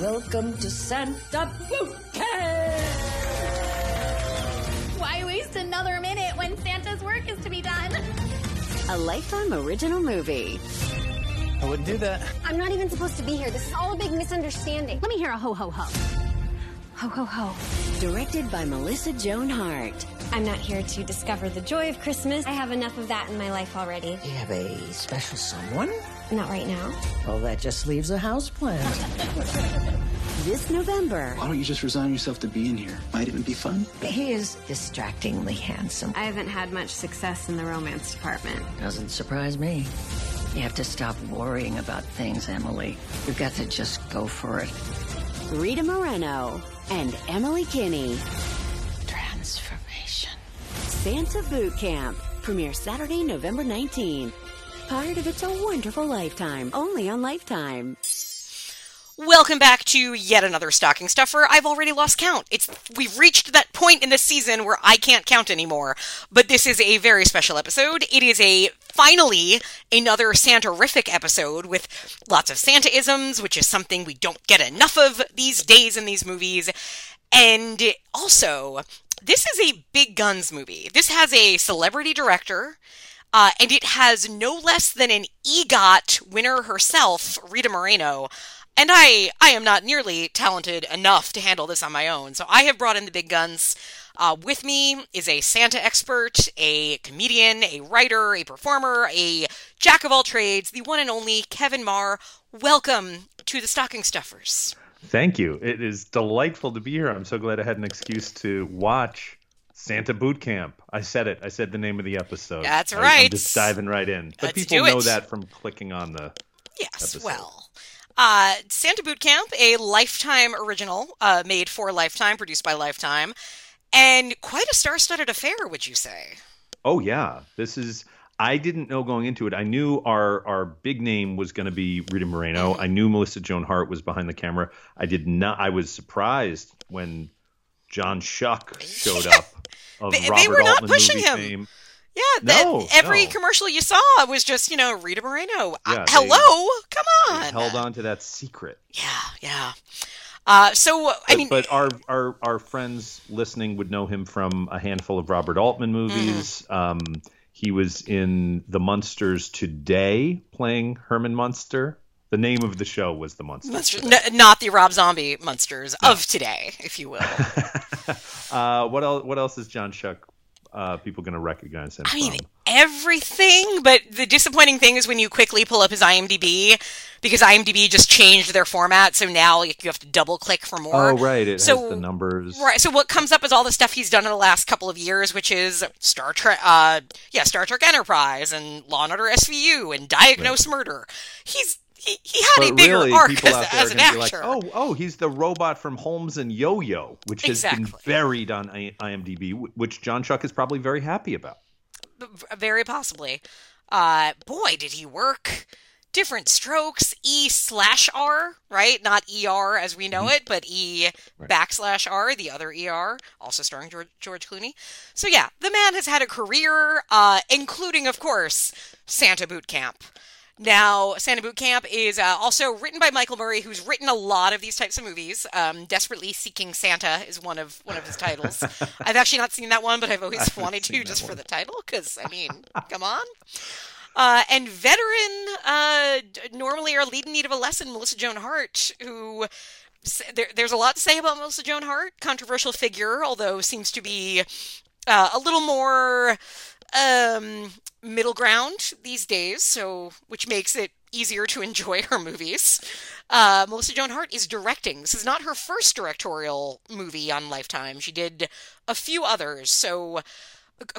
Welcome to Santa Boot Camp! Why waste another minute when Santa's work is to be done? A Lifetime original movie. I wouldn't do that. I'm not even supposed to be here. This is all a big misunderstanding. Let me hear a ho ho ho. Ho ho ho. Directed by Melissa Joan Hart. I'm not here to discover the joy of Christmas. I have enough of that in my life already. You have a special someone? Not right now. Well, that just leaves a house plant. This November. Why don't you just resign yourself to being here? Might even be fun. he is distractingly handsome. I haven't had much success in the romance department. Doesn't surprise me. You have to stop worrying about things, Emily. You've got to just go for it. Rita Moreno and Emily Kinney. Transformation. Santa Boot Camp. Premieres Saturday, November 19th. Part of It's a Wonderful Lifetime. Only on Lifetime. Welcome back to yet another stocking stuffer. I've already lost count. It's we've reached that point in the season where I can't count anymore. But this is a very special episode. It is a finally another Santa-rific episode with lots of Santa-isms, which is something we don't get enough of these days in these movies. And also, this is a big guns movie. This has a celebrity director. Uh, and it has no less than an EGOT winner herself, Rita Moreno. And I, I am not nearly talented enough to handle this on my own. So I have brought in the big guns. Uh, with me is a Santa expert, a comedian, a writer, a performer, a jack of all trades, the one and only Kevin Maher. Welcome to the Stocking Stuffers. Thank you. It is delightful to be here. I'm so glad I had an excuse to watch Santa Boot Camp. I said it. I said the name of the episode. That's right. I'm just diving right in. But Let's people know that from clicking on the. Yes, episode. well. Uh, Santa Boot Camp, a Lifetime original, uh, made for Lifetime, produced by Lifetime, and quite a star-studded affair, would you say? Oh yeah, this is. I didn't know going into it. I knew our our big name was going to be Rita Moreno. Mm-hmm. I knew Melissa Joan Hart was behind the camera. I did not. I was surprised when John Schuck showed up. Of They- they were not Altman pushing him. fame. Yeah, No, every no. commercial you saw was just, you know, Rita Moreno. Uh, Yeah, hello, come on. Held on to that secret. Yeah, yeah. Uh, so I But- mean, but our, our our friends listening would know him from a handful of Robert Altman movies. Mm-hmm. Um, he was in The Munsters today, playing Herman Munster. The name of the show was The Munsters. Munster, Today. n- not the Rob Zombie Munsters of today, if you will. uh, what else? What else is John Schuck? Uh, people going to recognize him I mean, everything. But the disappointing thing is when you quickly pull up his IMDb, because IMDb just changed their format, so now you have to double click for more. Oh, right. It so- has the numbers. Right. So what comes up is all the stuff he's done in the last couple of years, which is Star Trek, uh, yeah, Star Trek Enterprise and Law and Order SVU and Diagnose Murder. He's he, he had But a bigger really, arc people as, out there as an be like, actor. "Oh, oh, he's the robot from Holmes and Yo-Yo," which has been buried on IMDb, which John Schuck is probably very happy about. Very possibly. Uh, boy, did he work. Different strokes, E slash R, right? Not ER as we know it, but E backslash R, the other ER, also starring George, George Clooney. So yeah, the man has had a career, uh, including, of course, Santa Boot Camp. Now, Santa Boot Camp is uh, also written by Michael Murray, who's written a lot of these types of movies. Um, Desperately Seeking Santa is one of one of his titles. I've actually not seen that one, but I've always wanted to just for the title, because I mean, come on. Uh, and veteran, uh, normally our lead in need of a lesson, Melissa Joan Hart, who there, there's a lot to say about Melissa Joan Hart, controversial figure, although seems to be uh, a little more um, middle ground these days, so which makes it easier to enjoy her movies. Uh, Melissa Joan Hart is directing. This is not her first directorial movie on Lifetime. She did a few others, so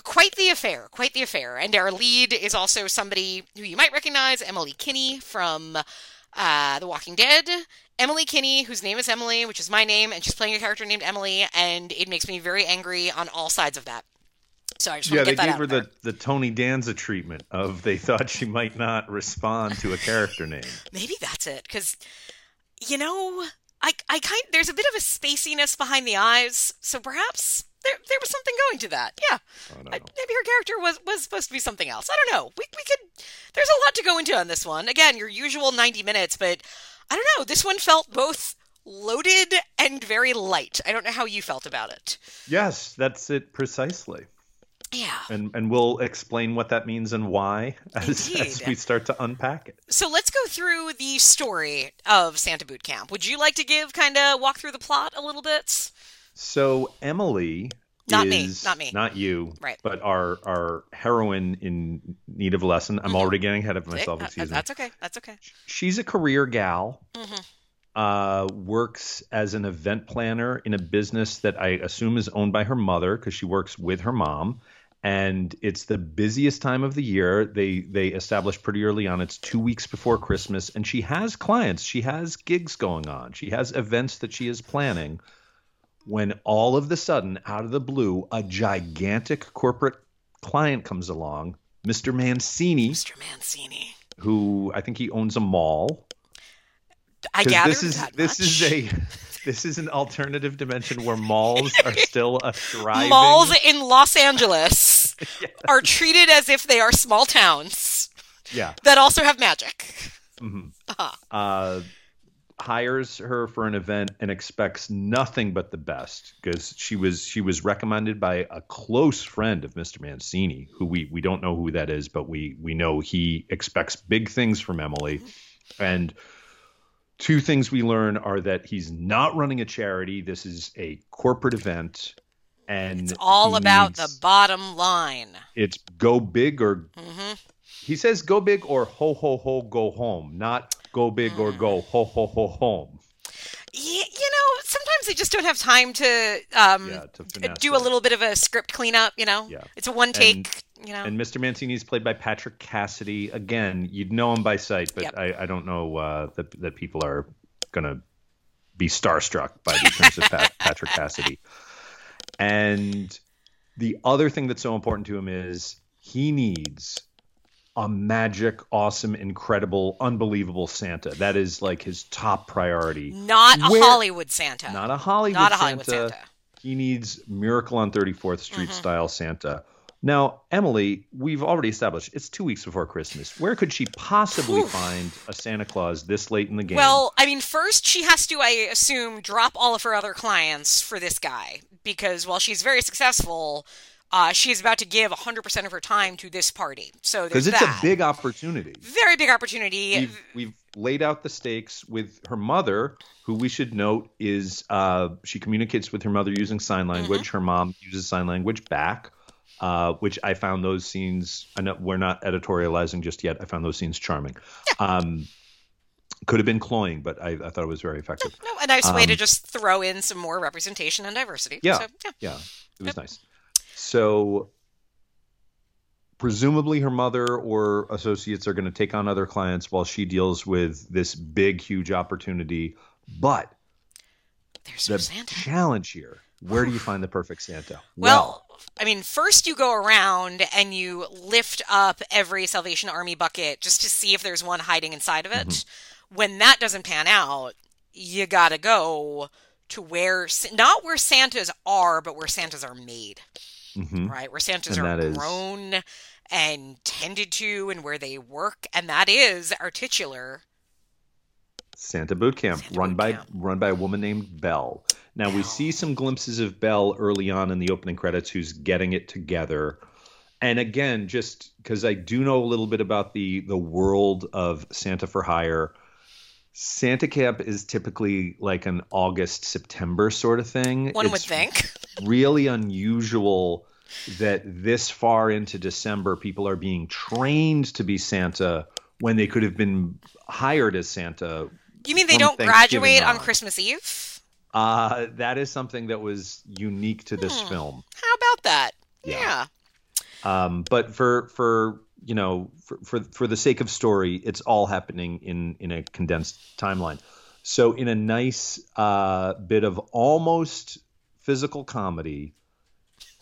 quite the affair, quite the affair. And our lead is also somebody who you might recognize, Emily Kinney from uh, The Walking Dead. Emily Kinney, whose name is Emily, which is my name, and she's playing a character named Emily, and it makes me very angry on all sides of that. So I just Yeah, they gave her there. the, the Tony Danza treatment of they thought she might not respond to a character name. Maybe that's it, because you know, I I kind there's a bit of a spaciness behind the eyes, so perhaps there there was something going to that. Yeah, Oh, no. I- maybe her character was was supposed to be something else. I don't know. We we could. There's a lot to go into on this one. Again, your usual 90 minutes, but I don't know. This one felt both loaded and very light. I don't know how you felt about it. Yes, that's it precisely. Yeah. And and we'll explain what that means and why as, as we start to unpack it. So let's go through the story of Santa Boot Camp. Would you like to give kind of walk through the plot a little bit? So Emily Not me, not me. not you, Right. But our our heroine in need of a lesson. I'm already getting ahead of myself. Uh, Excuse me. That's okay. That's okay. She's a career gal. Mhm. Uh, works as an event planner in a business that I assume is owned by her mother because she works with her mom. And it's the busiest time of the year. They they establish pretty early on. It's two weeks before Christmas, and she has clients. She has gigs going on. She has events that she is planning. When all of the sudden, out of the blue, a gigantic corporate client comes along, Mr. Mancini, Mr. Mancini. who I think he owns a mall. I gathered this is that this much. is a this is an alternative dimension where malls are still a thriving malls in Los Angeles are treated as if they are small towns yeah that also have magic. mhm. Uh-huh. uh hires her for an event and expects nothing but the best because she was she was recommended by a close friend of Mr. Mancini who we we don't know who that is but we we know he expects big things from Emily and two things we learn are that he's not running a charity this is a corporate event and It's all about the bottom line. it's go big or hmm he says go big or ho ho ho go home not go big or Mm. go ho ho ho home Y- you know, sometimes they just don't have time to um, yeah to finesse do a little bit of a script cleanup. You know, Yeah. it's a one take. you know, and Mr. Mancini is played by Patrick Cassidy. Again, you'd know him by sight, but Yep. I, I don't know uh, that that people are gonna be starstruck by the appearance of Pat, Patrick Cassidy. And the other thing that's so important to him is he needs a magic, awesome, incredible, unbelievable Santa. That is like his top priority. not a where- Hollywood Santa. Not a Hollywood Not a Santa. Hollywood Santa. He needs Miracle on 34th Street Mhm. style Santa. Now, Emily, we've already established it's two weeks before Christmas. Where could she possibly Whew. find a Santa Claus this late in the game? Well, I mean, first she has to, I assume, drop all of her other clients for this guy because while she's very successful, uh, she is about to give 100% of her time to this party. So because it's that. a big opportunity. very big opportunity. We've, we've laid out the stakes with her mother, who we should note is uh, she communicates with her mother using sign language. Mm-hmm. Her mom uses sign language back, uh, which I found those scenes. I know we're not editorializing just yet. I found those scenes charming. Um, could have been cloying, but I, I thought it was very effective. No, a nice way to Um, just throw in some more representation and diversity. Yeah. So, yeah. Yeah, it was Yep. nice. So presumably her mother or associates are going to take on other clients while she deals with this big huge opportunity. But There's the Santa. challenge here, where do you find the perfect Santa? Well, I mean, first you go around and you lift up every Salvation Army bucket just to see if there's one hiding inside of it. Mm-hmm. When that doesn't pan out, you gotta go to where, not where Santas are, but where Santas are made, Mhm. right? Where Santas And are that is- grown and tended to and where they work. And that is our titular. Santa Boot Camp, Santa run Boot by Camp. run by a woman named Belle. Now we see some glimpses of Belle early on in the opening credits, who's getting it together. And again, just because I do know a little bit about the the world of Santa for Hire, Santa Camp is typically like an August September sort of thing. One would think. really unusual that this far into December people are being trained to be Santa when they could have been hired as Santa You mean they don't graduate on on. Christmas Eve? Uh, that is something that was unique to this Hmm. film. How about that? Yeah. yeah. Um, but for for you know for, for for the sake of story, it's all happening in in a condensed timeline. So in a nice uh, bit of almost physical comedy,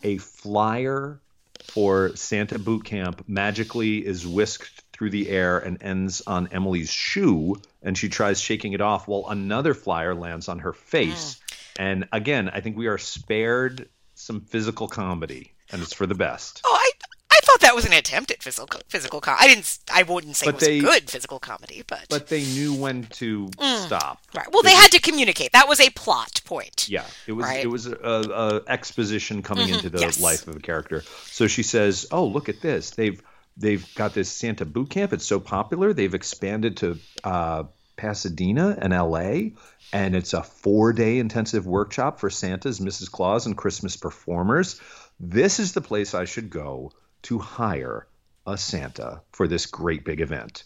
a flyer for Santa Boot Camp magically is whisked through the air and ends on Emily's shoe, and she tries shaking it off while another flyer lands on her face. And again, I think we are spared some physical comedy, and it's for the best. Oh, I thought that was an attempt at physical physical com- I didn't. I wouldn't say But it was they- good physical comedy, but, But they knew when to stop. Mm. right. Well, they had to communicate. That was a plot point. Yeah, it was Right. it was a, a exposition coming into the yes. life of a character. So she says, "Oh, look at this! They've they've got this Santa boot camp. It's so popular. They've expanded to uh, Pasadena and L.A. And it's a four day intensive workshop for Santas, Mrs. Claus, and Christmas performers. This is the place I should go to hire a Santa for this great big event."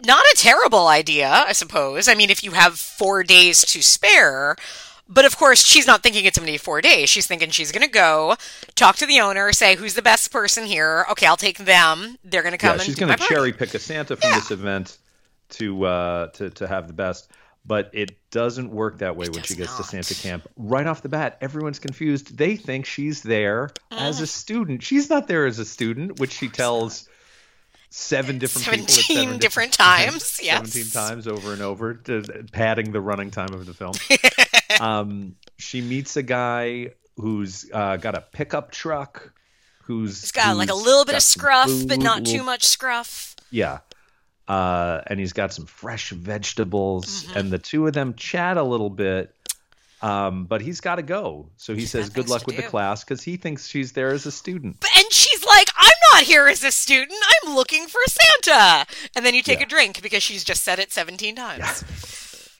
Not a terrible idea, I suppose. I mean, if you have four days to spare. But of course, she's not thinking it's going to be four days. She's thinking she's going to go talk to the owner, say who's the best person here. Okay, I'll take them. They're going to come yeah, she's going to cherry pick a Santa from this event to uh, to to have the best. But it doesn't work that way when she gets to. Santa camp. Right off the bat, everyone's confused. They think she's there as Mm. a student. She's not there as a student, which she tells seven different people at 17 seven different times, yes. seventeen times over and over, to, padding the running time of the film. um, she meets a guy who's uh, got a pickup truck. Who's It's got like a little bit of scruff, but not little too much scruff. yeah. Uh, and he's got some fresh vegetables, Mm-hmm. and the two of them chat a little bit. Um, but he's got to go. So he says, Good luck with the class because he thinks she's there as a student. But- And she's like, I'm not here as a student. I'm looking for Santa. And then you take Yeah. a drink because she's just said it 17 times.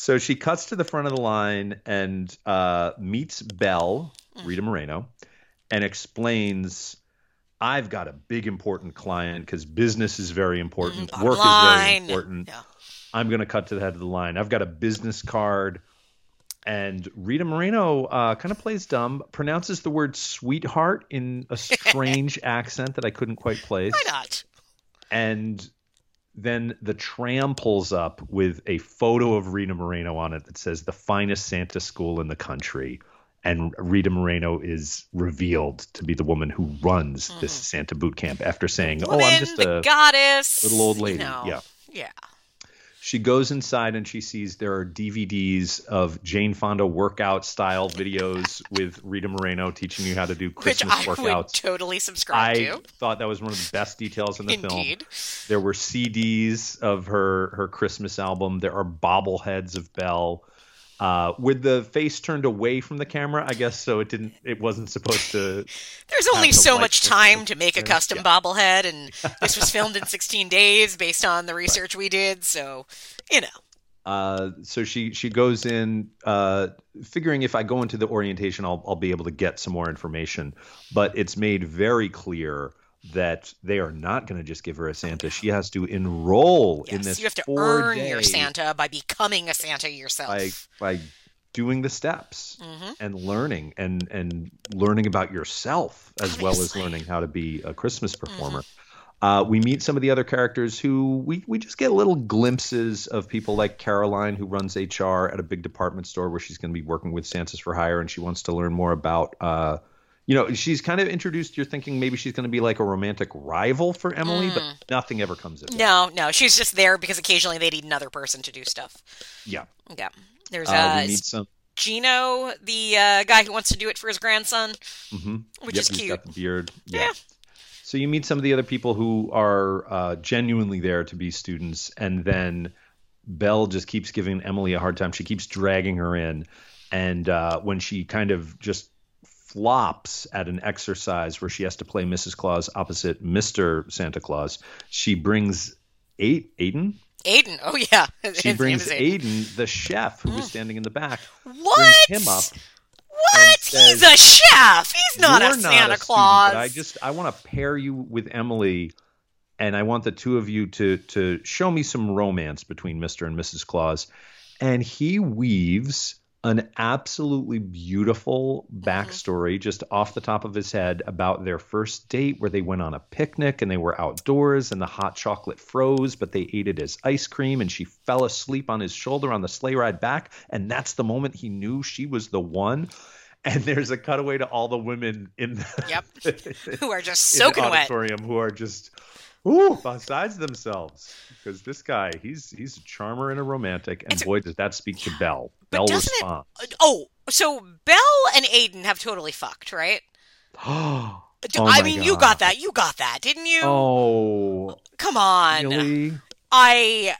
So she cuts to the front of the line and uh, meets Belle, Mm. Rita Moreno, and explains. I've got a big important client because business is very important. bottom Work is very important. Yeah. I'm going to cut to the head of the line. I've got a business card. And Rita Moreno uh, kind of plays dumb, pronounces the word sweetheart in a strange accent that I couldn't quite place. Why not? And then the tram pulls up with a photo of Rita Moreno on it that says the finest Santa school in the country. And Rita Moreno is revealed to be the woman who runs this mm-hmm. Santa boot camp after saying, Oh, I'm just a goddess. little old lady. Yeah. Yeah. She goes inside and she sees there are DVDs of Jane Fonda workout style videos with Rita Moreno teaching you how to do Which Christmas I would workouts. totally subscribe I to. thought that was one of the best details in the film. There were CDs of her her Christmas album. There are bobbleheads of Belle. Uh, with the face turned away from the camera, I guess so it didn't it wasn't supposed to There's only so much time to make a yeah. custom bobblehead, and this was filmed in 16 days based on the research we did. So, you know, Uh, so she she goes in uh, figuring if I go into the orientation, I'll I'll be able to get some more information. But it's made very clear that they are not going to just give her a Santa. She has to enroll in this you have to earn your Santa by becoming a Santa yourself. by by doing the steps Mhm. and learning and and learning about yourself as well as learning how to be a Christmas performer. Uh, we meet some of the other characters who we, we just get little glimpses of people like Caroline, who runs HR at a big department store where she's going to be working with Santas for Hire, and she wants to learn more about. Uh, you know, she's kind of introduced. You're thinking maybe she's going to be like a romantic rival for Emily, but nothing ever comes of it. no, no, she's just there because occasionally they need another person to do stuff. Yeah, Yeah. There's uh, uh, we meet some. Gino, the uh, guy who wants to do it for his grandson. hmm Which yep, is he's cute. got the beard. Yeah. Yeah. So you meet some of the other people who are uh, genuinely there to be students, and then Belle just keeps giving Emily a hard time. She keeps dragging her in, and uh, when she kind of just flops at an exercise where she has to play Mrs. Claus opposite Mr. Santa Claus, she brings eight Aiden. Aiden. Oh, yeah. She His brings is Aiden, the chef who was mm. standing in the back, What? brings him up What? says, He's a chef. He's not a not Santa Claus. but I just I want to pair you with Emily, and I want the two of you to to show me some romance between Mister and Mrs. Claus, and he weaves an absolutely beautiful Mm-hmm. backstory just off the top of his head about their first date where they went on a picnic and they were outdoors and the hot chocolate froze but they ate it as ice cream and she fell asleep on his shoulder on the sleigh ride back and that's the moment he knew she was the one and there's a cutaway to all the women in the, Yep. Who are just soaking wet. who are just ooh besides themselves because this guy he's he's a charmer and a romantic and It's a- boy does that speak to Belle. But Belle doesn't it- uh, Oh, so Belle and Aiden have totally fucked, right? Oh I my mean, you got that. You got that, didn't you? Oh, Come on. really? I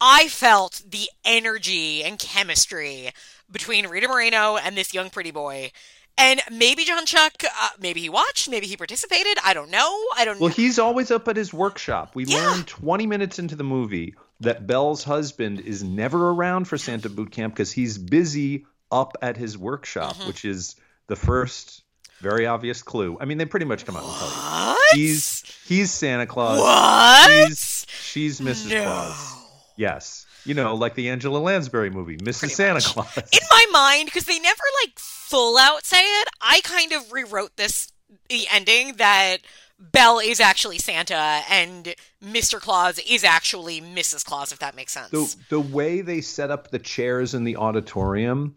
I felt the energy and chemistry between Rita Moreno and this young pretty boy. And maybe John Schuck, uh, maybe he watched, maybe he participated. I don't know. I don't Well, know. he's always up at his workshop. We Yeah. learn 20 minutes into the movie that Belle's husband is never around for Santa Boot Camp because he's busy up at his workshop, Mm-hmm. which is the first very obvious clue. I mean, they pretty much come out and tell you. He's he's Santa Claus. what? She's she's Mrs. No. Claus. Yes. You know, like the Angela Lansbury movie, Mrs. Santa. Claus. in my mind because they never like full out say it i kind of rewrote this the ending that belle is actually santa and mr claus is actually mrs claus if that makes sense the the way they set up the chairs in the auditorium,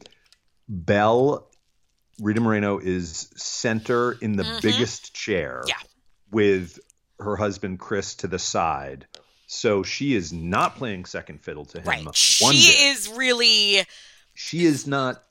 Belle Rita Moreno is center in the biggest chair. Mm-hmm. Yeah. With her husband Chris to the side. So she is not playing second fiddle to him. right she bit. is really she is not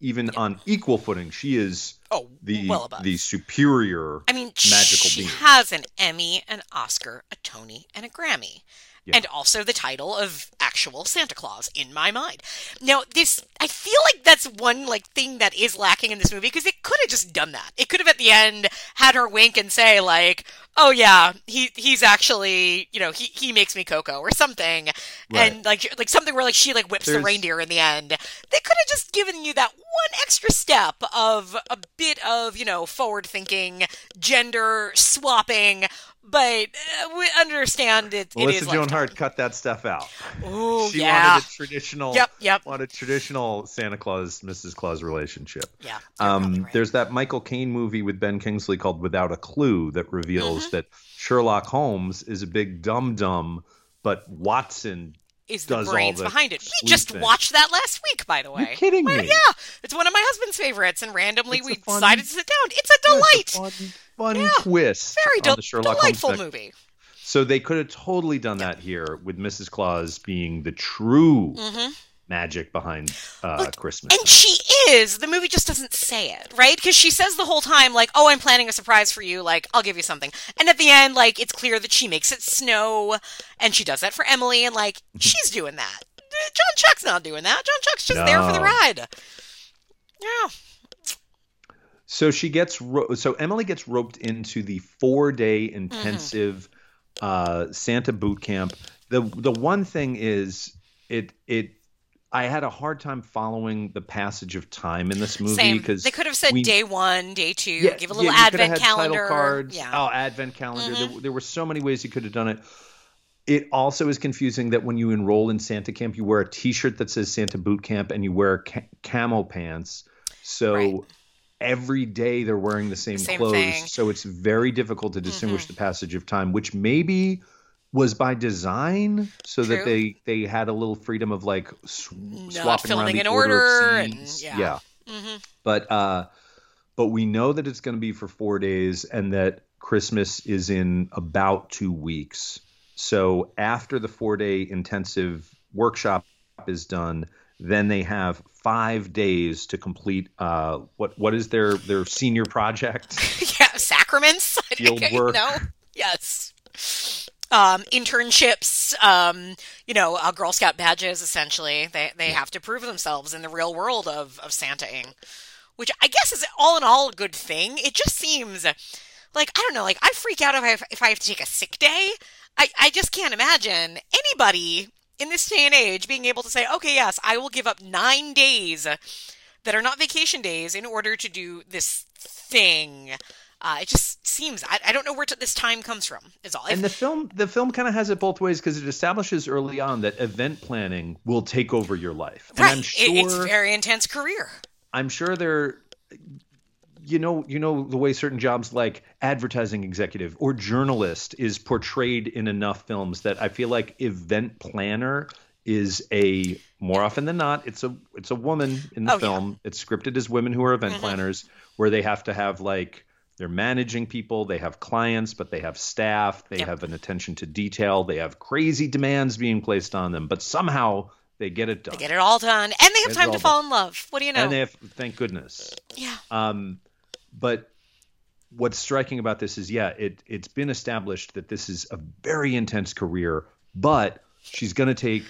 even on equal footing. She is oh the well above the superior i mean magical she being. has an emmy an oscar a tony and a grammy Yeah. and also the title of actual Santa Claus in my mind. Now, this I feel like that's one like thing that is lacking in this movie because it could have just done that. It could have at the end had her wink and say like, "Oh yeah, he he's actually you know he he makes me cocoa or something," Right. and like like something where like she like whips the reindeer in the end. They could have just given you that one extra step of a bit of you know forward thinking, gender swapping. But uh, we understand it. it Melissa is Joan Lifetime. Hart cut that stuff out. Ooh, she yeah. wanted a traditional Yep, yep. wanted a traditional Santa Claus Mrs. Claus relationship. Yeah, Um, right. there's that Michael Caine movie with Ben Kingsley called Without a Clue that reveals Mm-hmm. that Sherlock Holmes is a big dum dum, but Watson. is the does all brains the behind it. We sleuthing. just watched that last week, by the way. You're kidding Well, me. Yeah, it's one of my husband's favorites, and randomly It's we fun- decided to sit down. It's a delight. Fun, fun Yeah. twist. Very on del- the Sherlock delightful Holmes movie. So they could have totally done that here with Mrs. Claus being the true Mm-hmm. Magic behind uh, Christmas. And she is. The movie just doesn't say it, right? Because she says the whole time, like, "Oh, I'm planning a surprise for you. Like, I'll give you something." And at the end, like, it's clear that she makes it snow, and she does that for Emily, and like, Mm-hmm. she's doing that. John Schuck's not doing that. John Schuck's just there for the ride. Yeah. So she gets ro- so Emily gets roped into the four day Mm-hmm. intensive uh, Santa boot camp. the The one thing is it it I had a hard time following the passage of time in this movie because They could have said we- day one, day two, yeah, give a little yeah, you could have advent calendar. cards. Yeah. Oh, advent calendar. Mhm. There, there were so many ways you could have done it. It also is confusing that when you enroll in Santa Camp, you wear a T-shirt that says Santa Boot Camp and you wear ca- camo pants. So Right. every day they're wearing the same, Same clothes. thing. Mm-hmm. So it's very difficult to distinguish the passage of time, which maybe was by design, so that they they had a little freedom of like sw- Not swapping around filming the in order, order and- scenes. yeah. hmm But uh, but we know that it's going to be for four days, and that Christmas is in about two weeks. So after the four day intensive workshop is done, then they have five days to complete uh, what what is their their senior project? yeah, sacraments. Field work. No, yes. Um, internships. Um, you know, uh, Girl Scout badges. Essentially, they they have to prove themselves in the real world of of Santaing, which I guess is all in all a good thing. It just seems like I don't know. Like I freak out if I if I have to take a sick day. I I just can't imagine anybody in this day and age being able to say, okay, yes, I will give up nine days that are not vacation days in order to do this thing. Uh, it just seems I, I don't know where this time comes from. Is all. and the film the film kind of has it both ways because it establishes early on that event planning will take over your life. And right, I'm It- it's a very intense career. I'm sure they're you know you know the way certain jobs like advertising executive or journalist is portrayed in enough films that I feel like event planner is a more often than not it's a it's a woman in the Oh, yeah. film it's scripted as women who are event Mhm. planners where they have to have like they're managing people they have clients but they have staff they Yep. have an attention to detail they have crazy demands being placed on them but somehow they get it done They get it all done, and they have time to done. fall in love. What do you know? and they have thank goodness yeah. um, but what's striking about this is, yeah, it it's been established that this is a very intense career, but she's going to take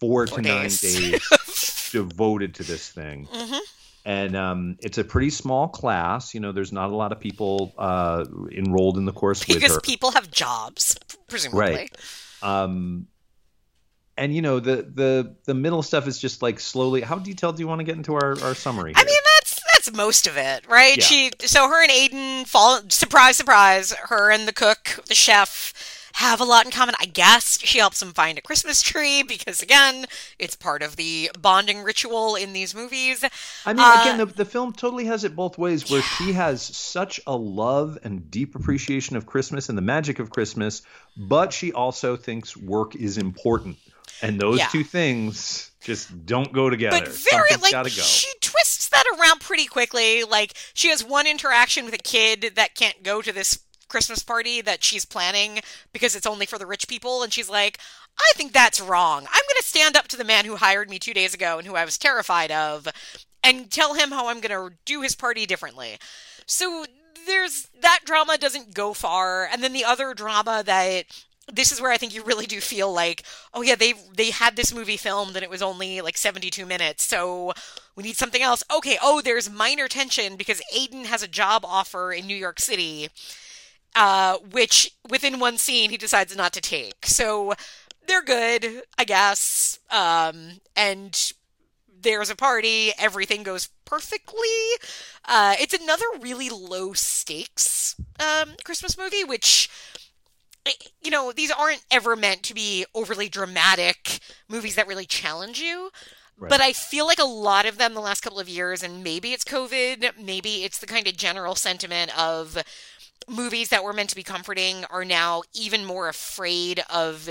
four, to nine days. days devoted to this thing. Mhm. And um, it's a pretty small class. You know, there's not a lot of people uh, enrolled in the course with Because people have jobs, presumably. Right. Um, and you know the the the middle stuff is just like slowly. How detailed do you want to get into our, our summary? I mean, that's that's most of it, right? Yeah. She so her and Aiden fall surprise surprise, her and the cook, the chef have a lot in common. I guess she helps him find a Christmas tree because again, it's part of the bonding ritual in these movies. I mean, Uh, again, the, the film totally has it both ways, where she has such a love and deep appreciation of Christmas and the magic of Christmas, but she also thinks work is important, and those Yeah. two things just don't go together. But very Something's like go. she twists that around pretty quickly. Like she has one interaction with a kid that can't go to this Christmas party that she's planning because it's only for the rich people, and she's like, "I think that's wrong. I'm going to stand up to the man who hired me two days ago and who I was terrified of, and tell him how I'm going to do his party differently." So there's that drama doesn't go far, and then the other drama that this is where I think you really do feel like, oh yeah, they they had this movie filmed and it was only like 72 minutes, so we need something else. Okay, oh, there's minor tension because Aiden has a job offer in New York City, uh, which within one scene he decides not to take. So they're good, I guess. Um, and there's a party, everything goes perfectly. Uh, it's another really low stakes um, Christmas movie, which you know, these aren't ever meant to be overly dramatic movies that really challenge you. Right. But I feel like a lot of them the last couple of years, and maybe it's COVID, maybe it's the kind of general sentiment of movies that were meant to be comforting are now even more afraid of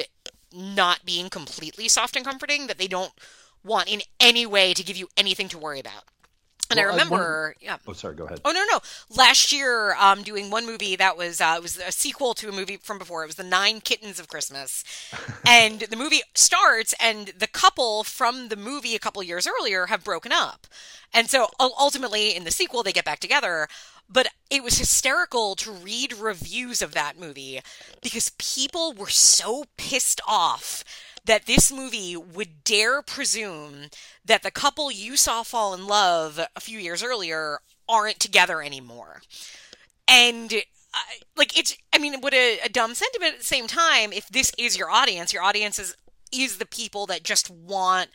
not being completely soft and comforting, that they don't want in any way to give you anything to worry about. And I Well, I wonder- remember, yeah. oh, sorry. Go ahead. Oh no no! Last year, um, doing one movie that was uh, it was a sequel to a movie from before. It was the Nine Kittens of Christmas, and the movie starts, and the couple from the movie a couple years earlier have broken up, and so ultimately in the sequel they get back together. But it was hysterical to read reviews of that movie because people were so pissed off that this movie would dare presume that the couple you saw fall in love a few years earlier aren't together anymore. And uh, like it's I mean what a, a dumb sentiment at the same time if this is your audience, your audience is is the people that just want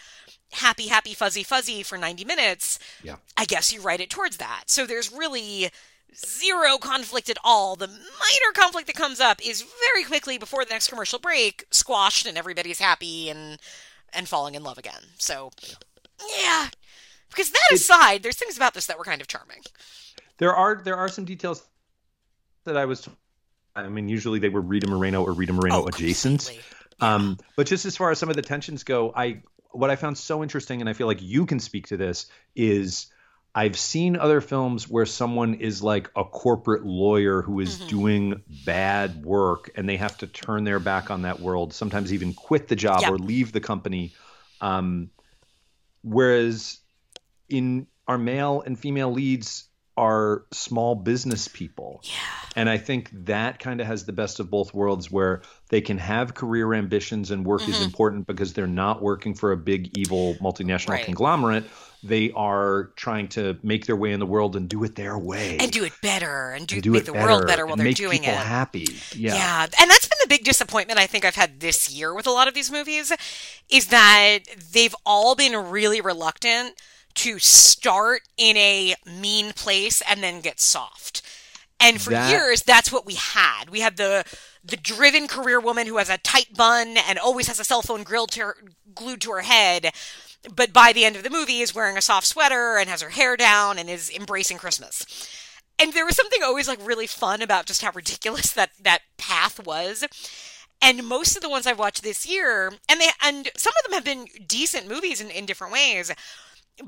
happy happy fuzzy fuzzy for 90 minutes. Yeah. I guess you write it towards that. So there's really zero conflict at all. The minor conflict that comes up is very quickly before the next commercial break squashed and everybody's happy and and falling in love again. So yeah. Because that aside, there's things about this that were kind of charming. There are there are some details that I was. I mean, usually they were Rita Moreno or Rita Moreno Oh, adjacent. completely. Um, but just as far as some of the tensions go, I what I found so interesting, and I feel like you can speak to this, is I've seen other films where someone is like a corporate lawyer who is Mm-hmm. doing bad work, and they have to turn their back on that world, sometimes even quit the job Yep. or leave the company. Um, whereas in our male and female leads are small business people. Yeah. And I think that kind of has the best of both worlds where they can have career ambitions and work is Mhm. important because they're not working for a big evil multinational Right. conglomerate. They are trying to make their way in the world and do it their way. And do it better and do, And do make the world better better while they're doing people it. happy. Yeah. Yeah, and that's been the big disappointment I think I've had this year with a lot of these movies is that they've all been really reluctant to start in a mean place and then get soft. And for That- years that's what we had. We had the the driven career woman who has a tight bun and always has a cell phone grilled to her, glued to her head, but by the end of the movie is wearing a soft sweater and has her hair down and is embracing Christmas and there was something always like really fun about just how ridiculous that that path was and most of the ones i've watched this year and they and some of them have been decent movies in, in different ways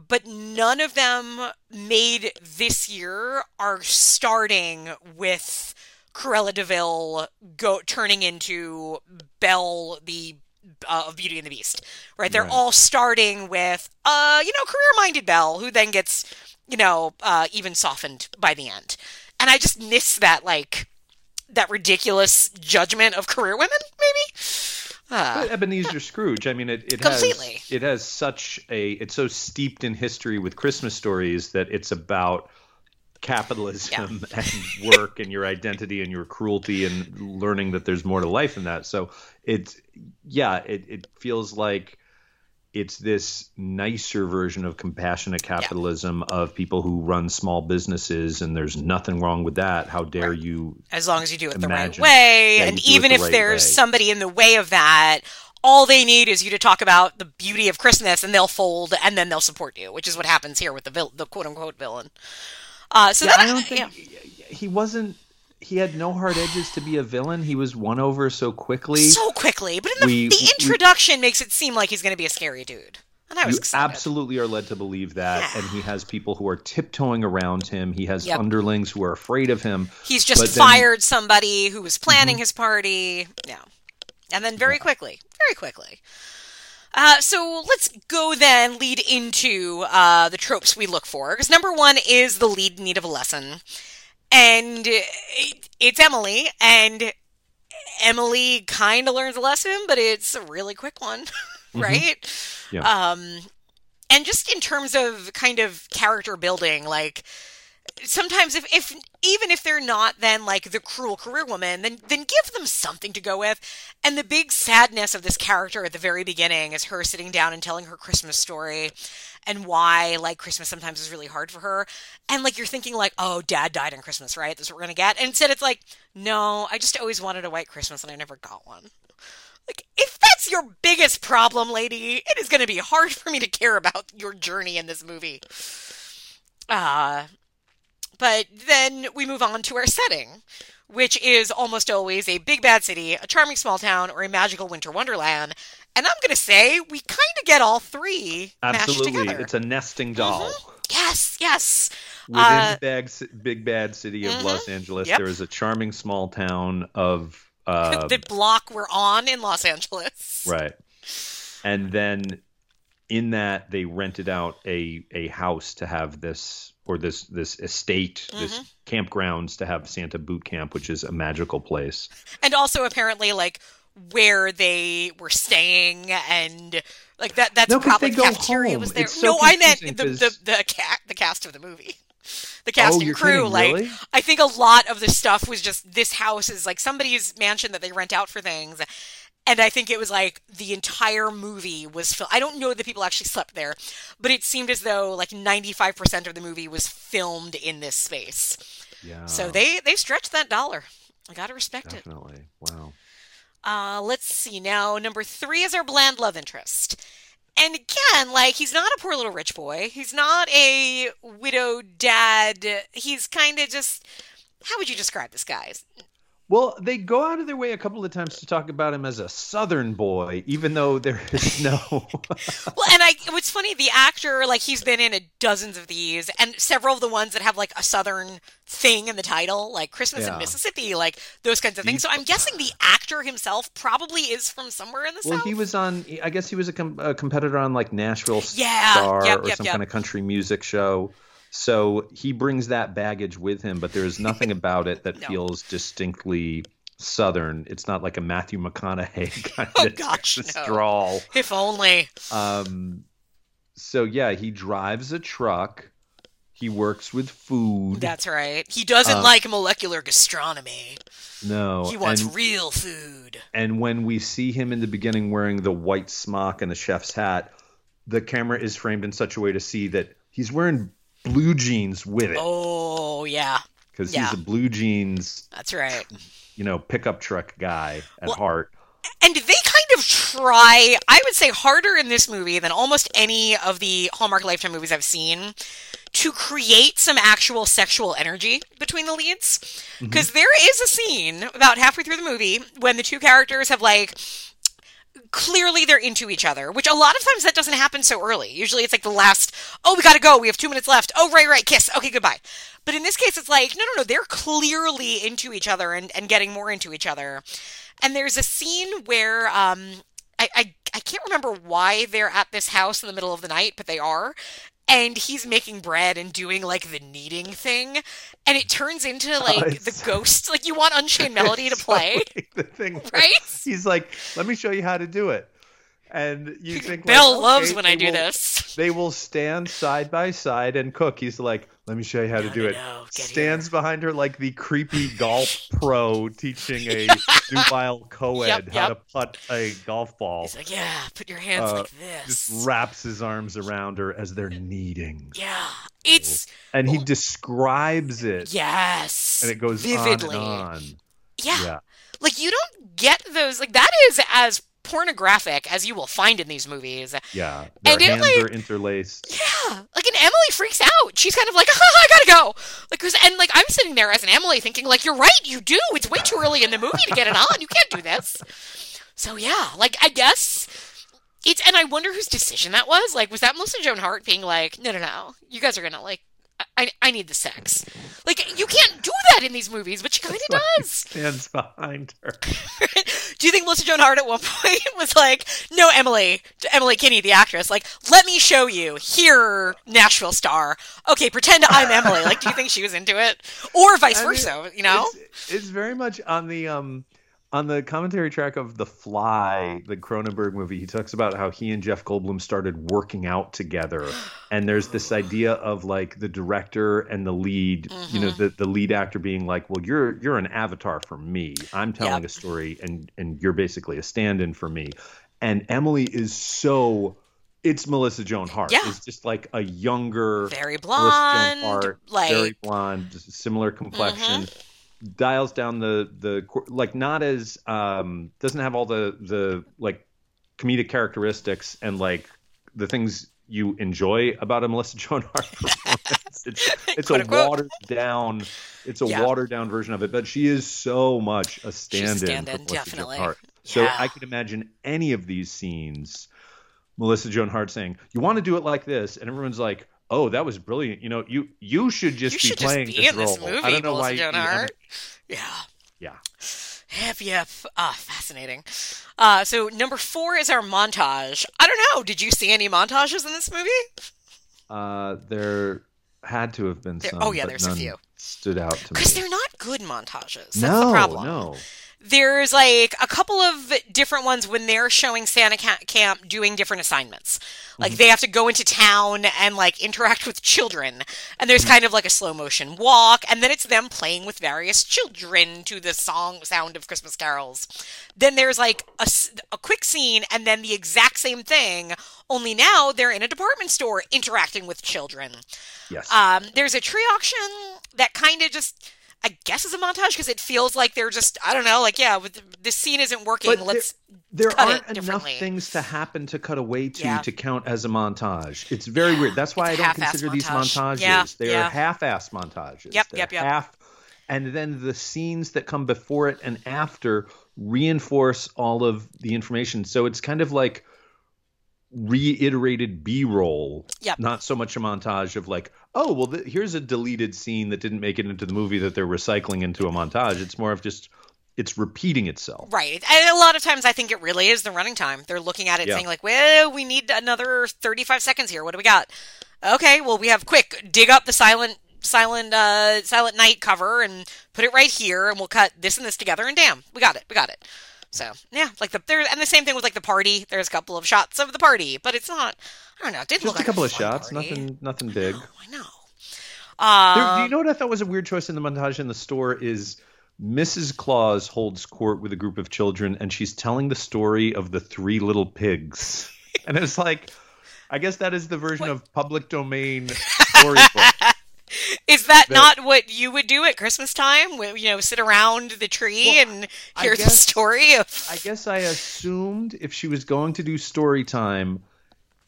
but none of them made this year are starting with Cruella de Vil go turning into Belle the uh, of Beauty and the Beast, right? They're Right. all starting with uh, you know, career-minded Belle who then gets, you know, uh, even softened by the end. and I just miss that like that ridiculous judgment of career women, maybe. Ah. But Ebenezer Scrooge. I mean, it, it Completely. has it has such a it's so steeped in history with Christmas stories that it's about capitalism and work and your identity and your cruelty and learning that there's more to life than that. So it's yeah, it, it feels like it's this nicer version of compassionate capitalism of people who run small businesses and there's nothing wrong with that. How dare you as long as you do it the right way, Yeah, and even the if right there's way. somebody in the way of that. All they need is you to talk about the beauty of Christmas, and they'll fold, and then they'll support you, which is what happens here with the vil- the quote unquote villain. Uh, so Yeah, that I don't yeah. think he wasn't. He had no hard edges to be a villain. He was won over so quickly. so quickly, but in the, We- the we- introduction makes it seem like he's going to be a scary dude, and I was you excited. absolutely are led to believe that, Yeah. and he has people who are tiptoeing around him. He has Yep. underlings who are afraid of him. He's just But then- Mm-hmm. fired somebody who was planning his party. Yeah. And then very quickly, very quickly. Uh, so let's go then lead into uh, the tropes we look for. Because number one is the lead in need of a lesson. And it, it's Emily. And Emily kind of learns a lesson, but it's a really quick one, right? Mm-hmm. Yeah. Um, and just in terms of kind of character building, like sometimes if, if even if they're not then like the cruel career woman then then give them something to go with and the big sadness of this character at the very beginning is her sitting down and telling her christmas story and why like christmas sometimes is really hard for her. And like you're thinking like oh dad died on christmas right? That's what we're gonna get. And instead it's like no i just always wanted a white christmas and i never got one. Like if that's your biggest problem lady it is going to be hard for me to care about your journey in this movie. Uh but then we move on to our setting, which is almost always a big bad city, a charming small town, or a magical winter wonderland. And I'm going to say we kind of get all three mashed Absolutely, it's a nesting doll. yes, yes. Within Uh, the big, big bad city of Los Angeles, Yep. there is a charming small town of uh, the block we're on in Los Angeles. right, and then in that they rented out a a house to have this or this this estate, this Mm-hmm. campgrounds to have Santa boot camp, which is a magical place. And also apparently like where they were staying and like that that's No, probably they go cafeteria home. was there. So no, I meant the the the, ca- the cast of the movie. The oh, cast Oh, and crew, kidding, like really? I think a lot of the stuff was just this house is like somebody's mansion that they rent out for things. And I think it was like the entire movie was filmed. I don't know that people actually slept there, but it seemed as though like 95% of the movie was filmed in this space. Yeah, So they they stretched that dollar. I got to respect it. definitely wow. Uh, let's see now. Number three is our bland love interest. And again, like, he's not a poor little rich boy. He's not a widowed dad. He's kind of just. How would you describe this guy? Well, they go out of their way a couple of times to talk about him as a Southern boy, even though there is no. Well, and I, what's funny, the actor, like, he's been in a dozens of these, and several of the ones that have, like, a Southern thing in the title, like Christmas in Mississippi, like, those kinds of things. So I'm guessing the actor himself probably is from somewhere in the well, South. Well, he was on. I guess he was a, com- a competitor on like Nashville Yeah, Star yep, or yep, some yep. kind of country music show. So he brings that baggage with him, but there is nothing about it that No. feels distinctly Southern. It's not like a Matthew McConaughey kind Oh, of gosh, no. drawl. If only. Um, so yeah, he drives a truck. He works with food. That's right. He doesn't Um, like molecular gastronomy. no, He wants and, real food. and when we see him in the beginning wearing the white smock and the chef's hat, the camera is framed in such a way to see that he's wearing blue jeans with it Oh, yeah. because yeah. he's a blue jeans, That's right. you know, pickup truck guy at Well, heart. And they kind of try, I would say, harder in this movie than almost any of the Hallmark Lifetime movies I've seen to create some actual sexual energy between the leads. Mm-hmm. Because is a scene about halfway through the movie when the two characters have, like, clearly they're into each other, which a lot of times that doesn't happen so early. Usually it's like the last, oh, we gotta go. We have two minutes left. Oh, right, right. Kiss. Okay, goodbye. But in this case, it's like, no, no, no. They're clearly into each other and, and getting more into each other. And there's a scene where, um, I, I, I can't remember why they're at this house in the middle of the night, but they are. And he's making bread and doing like the kneading thing, and it turns into oh, like the Oh, ghost. Like you want Unchained Melody to play, like the thing, right? He's like, "Let me show you how to do it," and you think Belle like, loves okay, when I do will- this. They will stand side by side and cook. He's like, "Let me show you how to do no, it." no, Stands behind her like the creepy golf pro teaching a nubile co-ed Yep, how yep. to putt a golf ball. He's like, yeah, put your hands Uh, like this. Just wraps his arms around her as they're kneading, yeah, it's and he describes it, yes, and it goes vividly. on and on. Yeah. Yeah. like you don't get those. Like that is as pornographic as you will find in these movies. Yeah, their And it, hands like- are interlaced. Yeah, like and Emily freaks out. She's kind of like, oh, I gotta go. Like, 'cause- and like I'm sitting there as an Emily thinking, like, you're right, you do. It's way too early in the movie to get it on. You can't do this. So yeah, like I guess it's, and I wonder whose decision that was. Like, was that Melissa Joan Hart being like, no, no, no, you guys are gonna like. I, I need the sex. Like you can't do that in these movies, but she kind of does. Stands behind her. Do you think Melissa Joan Hart at one point was like, "No, Emily, Emily Kinney, the actress, like, let me show you here, Nashville star. Okay, pretend I'm Emily." Like, do you think she was into it, or vice I mean, versa? You know? it's, it's very much on the um on the commentary track of The Fly, the Cronenberg movie. He talks about how he and Jeff Goldblum started working out together, and there's this idea of like the director and the lead, you know, Mhm. the the lead actor being like, "Well, you're you're an avatar for me. I'm telling Yep. a story, and and you're basically a stand-in for me." And Emily is so. It's Melissa Joan Hart. Yeah. It's just like a younger, Very Melissa Joan blonde, Hart, like, very blonde, just similar complexion. Dials down the the like not as um doesn't have all the the like comedic characteristics and like the things you enjoy about a Melissa Joan Hart performance. It's it's a unquote. watered down it's a Yeah. watered down version of it, but she is so much a stand-in, stand-in, for Melissa Joan definitely. Hart. So Yeah. I could imagine any of these scenes Melissa Joan Hart saying, "You want to do it like this," and everyone's like, "Oh, that was brilliant! You know, you you should just You be should just playing be this in this role." movie, I don't know why you. Yeah. Yeah. Yep, yep. Ah, fascinating. Uh, so number four is our montage. I don't know. Did you see any montages in this movie? Uh, there had to have been There- some. oh, yeah, there's a few. Stood out to me. Because they're not good montages. That's no, the problem. no. There's like a couple of different ones when they're showing Santa Camp doing different assignments. Like Mm-hmm. they have to go into town and like interact with children. And there's Mm-hmm. kind of like a slow motion walk. And then it's them playing with various children to the song sound of Christmas carols. Then there's like a, a quick scene and then the exact same thing. Only now they're in a department store interacting with children. Yes. Um, there's a tree auction that kind of just, I guess, is a montage because it feels like they're just, I don't know, like yeah, with this scene isn't working. But there- Let's there cut it aren't enough things to happen to cut away to Yeah. to count as a montage. It's very weird. That's why It's I don't consider these montages. Yeah, they yeah. are half-ass montages. Yep, They're yep, yep. Half, and then the scenes that come before it and after reinforce all of the information. So it's kind of like reiterated B-roll. Yep. Not so much a montage of like, oh, well, th- here's a deleted scene that didn't make it into the movie that they're recycling into a montage. It's more of just it's repeating itself. Right. And a lot of times I think it really is the running time. They're looking at it Yeah. saying like, well, we need another 35 seconds here. What do we got? Okay, well, we have quick dig up the silent silent uh silent night cover and put it right here and we'll cut this and this together and damn, we got it. We got it. So, yeah, like the there and the same thing with like the party. There's a couple of shots of the party, but it's not I don't know, it didn't Just look a like couple of shots, party. nothing nothing big. I know. Uh, do you know what I thought was a weird choice in the montage in the store is Mrs. Claus holds court with a group of children and she's telling the story of the three little pigs. and it's like I guess that is the version of public domain storybook. Is that not what you would do at Christmas time? You know, sit around the tree Well, and hear the story of. I guess I assumed if she was going to do story time,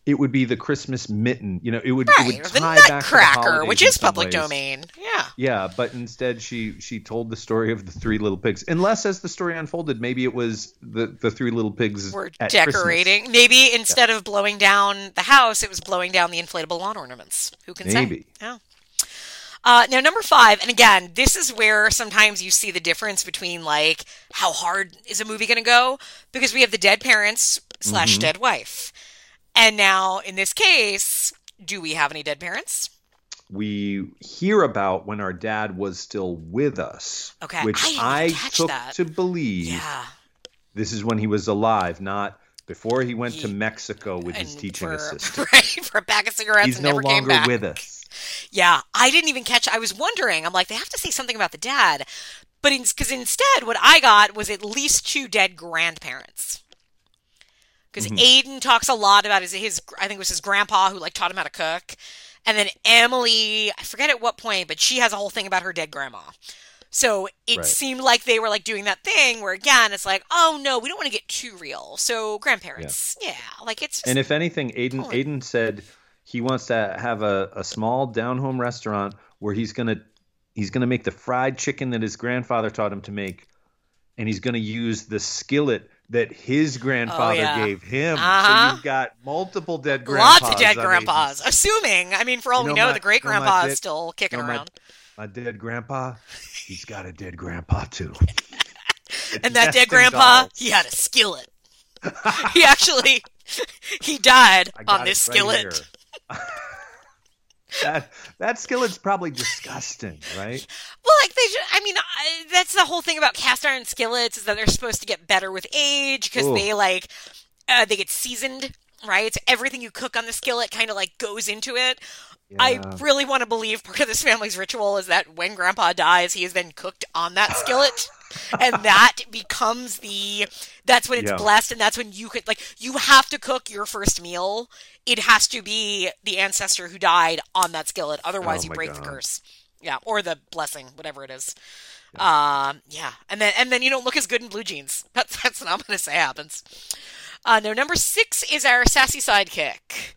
it would be the Christmas mitten. You know, it would, it would the tie back to the Nutcracker, holidays which is public ways. domain. Yeah. Yeah, but instead she she told the story of the three little pigs. Unless as the story unfolded, maybe it was the the three little pigs were at decorating. Maybe instead of blowing down the house, it was blowing down the inflatable lawn ornaments. Who can say? Maybe. Yeah. Uh, now, number five, and again, this is where sometimes you see the difference between like how hard is a movie going to go because we have the dead parents slash Mhm. dead wife, and now in this case, do we have any dead parents? we hear about when our dad was still with us. Okay, Which I I, took that. to believe Yeah. this is when he was alive, not before he went to Mexico with his teaching for, assistant. Right, for a bag of cigarettes He's no never came longer back. with us. Yeah, I didn't even catch. I was wondering. I'm like, they have to say something about the dad, but because instead, what I got was at least two dead grandparents. Because Mm-hmm. Aiden talks a lot about his his I think it was his grandpa who like taught him how to cook, and then Emily I forget at what point, but she has a whole thing about her dead grandma. So it Right. seemed like they were like doing that thing where again it's like, oh no, we don't want to get too real. So grandparents, yeah, like it's And if anything, Aiden. Aiden said he wants to have a, a small down home restaurant where he's gonna he's gonna make the fried chicken that his grandfather taught him to make, and he's gonna use the skillet that his grandfather Oh, yeah. gave him. Uh-huh. So you've got multiple dead grandpas. lots of dead grandpas. Aiden's- Assuming, I mean, for all You we know know, my- the great you know grandpa is still kicking you know around. My dead grandpa, he's got a dead grandpa too. And that dead grandpa, dolls. he had a skillet. he actually he died on this right skillet. here. that that skillet's probably disgusting, right? Well, like they should. I mean, I, that's the whole thing about cast iron skillets is that they're supposed to get better with age because they like uh, they get seasoned, right? So everything you cook on the skillet kind of like goes into it. I really want to believe part of this family's ritual is that when Grandpa dies, he is then cooked on that skillet, and that becomes the. That's when it's Yeah. blessed, and that's when you could like you have to cook your first meal. It has to be the ancestor who died on that skillet, otherwise Oh you break the curse. Yeah, or the blessing, whatever it is. Um, yeah, and then and then you don't look as good in blue jeans. That's that's what I'm gonna say happens. Uh, no, number six is our sassy sidekick.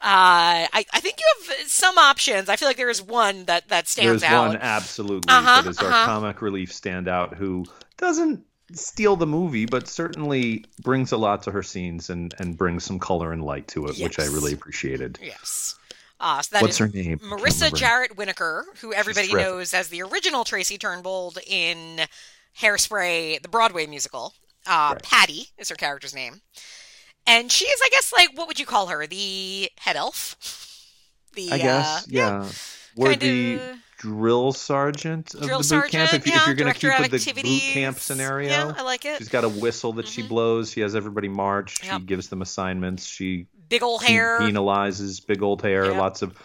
Uh, I, I think you have some options. I feel like there is one that, that stands There's out. one absolutely Uh-huh, that is our uh-huh. comic relief standout who doesn't steal the movie, but certainly brings a lot to her scenes and, and brings some color and light to it, which I really appreciated. Yes. Uh, so that What's is her name? Marissa. Jaret Winokur, who everybody knows as the original Tracy Turnblad in Hairspray, the Broadway musical. Uh, Right. Patty is her character's name. And she is, I guess, like, what would you call her? The head elf? The, I guess, uh, yeah. We're kind the of- drill sergeant of Drill the boot camp. If, yeah, if you're going to keep with the boot camp scenario, Yeah, I like it. she's got a whistle that she Mhm. blows. She has everybody march. She gives them assignments. She Big old hair. penalizes big old hair. Yep. Lots of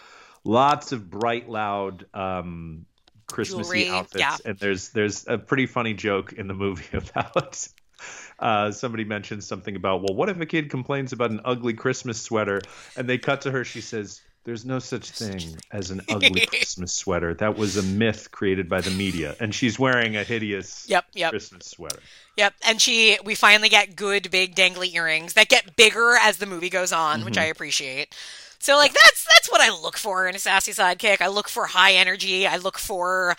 lots of bright, loud um, Christmassy Jewelry, outfits. yeah. And there's there's a pretty funny joke in the movie about. Uh, somebody mentions something about, well, what if a kid complains about an ugly Christmas sweater? And they cut to her. She says, "There's no such thing as an ugly Christmas sweater. That was a myth created by the media." And she's wearing a hideous Yep, yep. Christmas sweater. Yep, and she we finally get good big dangly earrings that get bigger as the movie goes on, which I appreciate. So like that's that's what I look for in a sassy sidekick. I look for high energy. I look for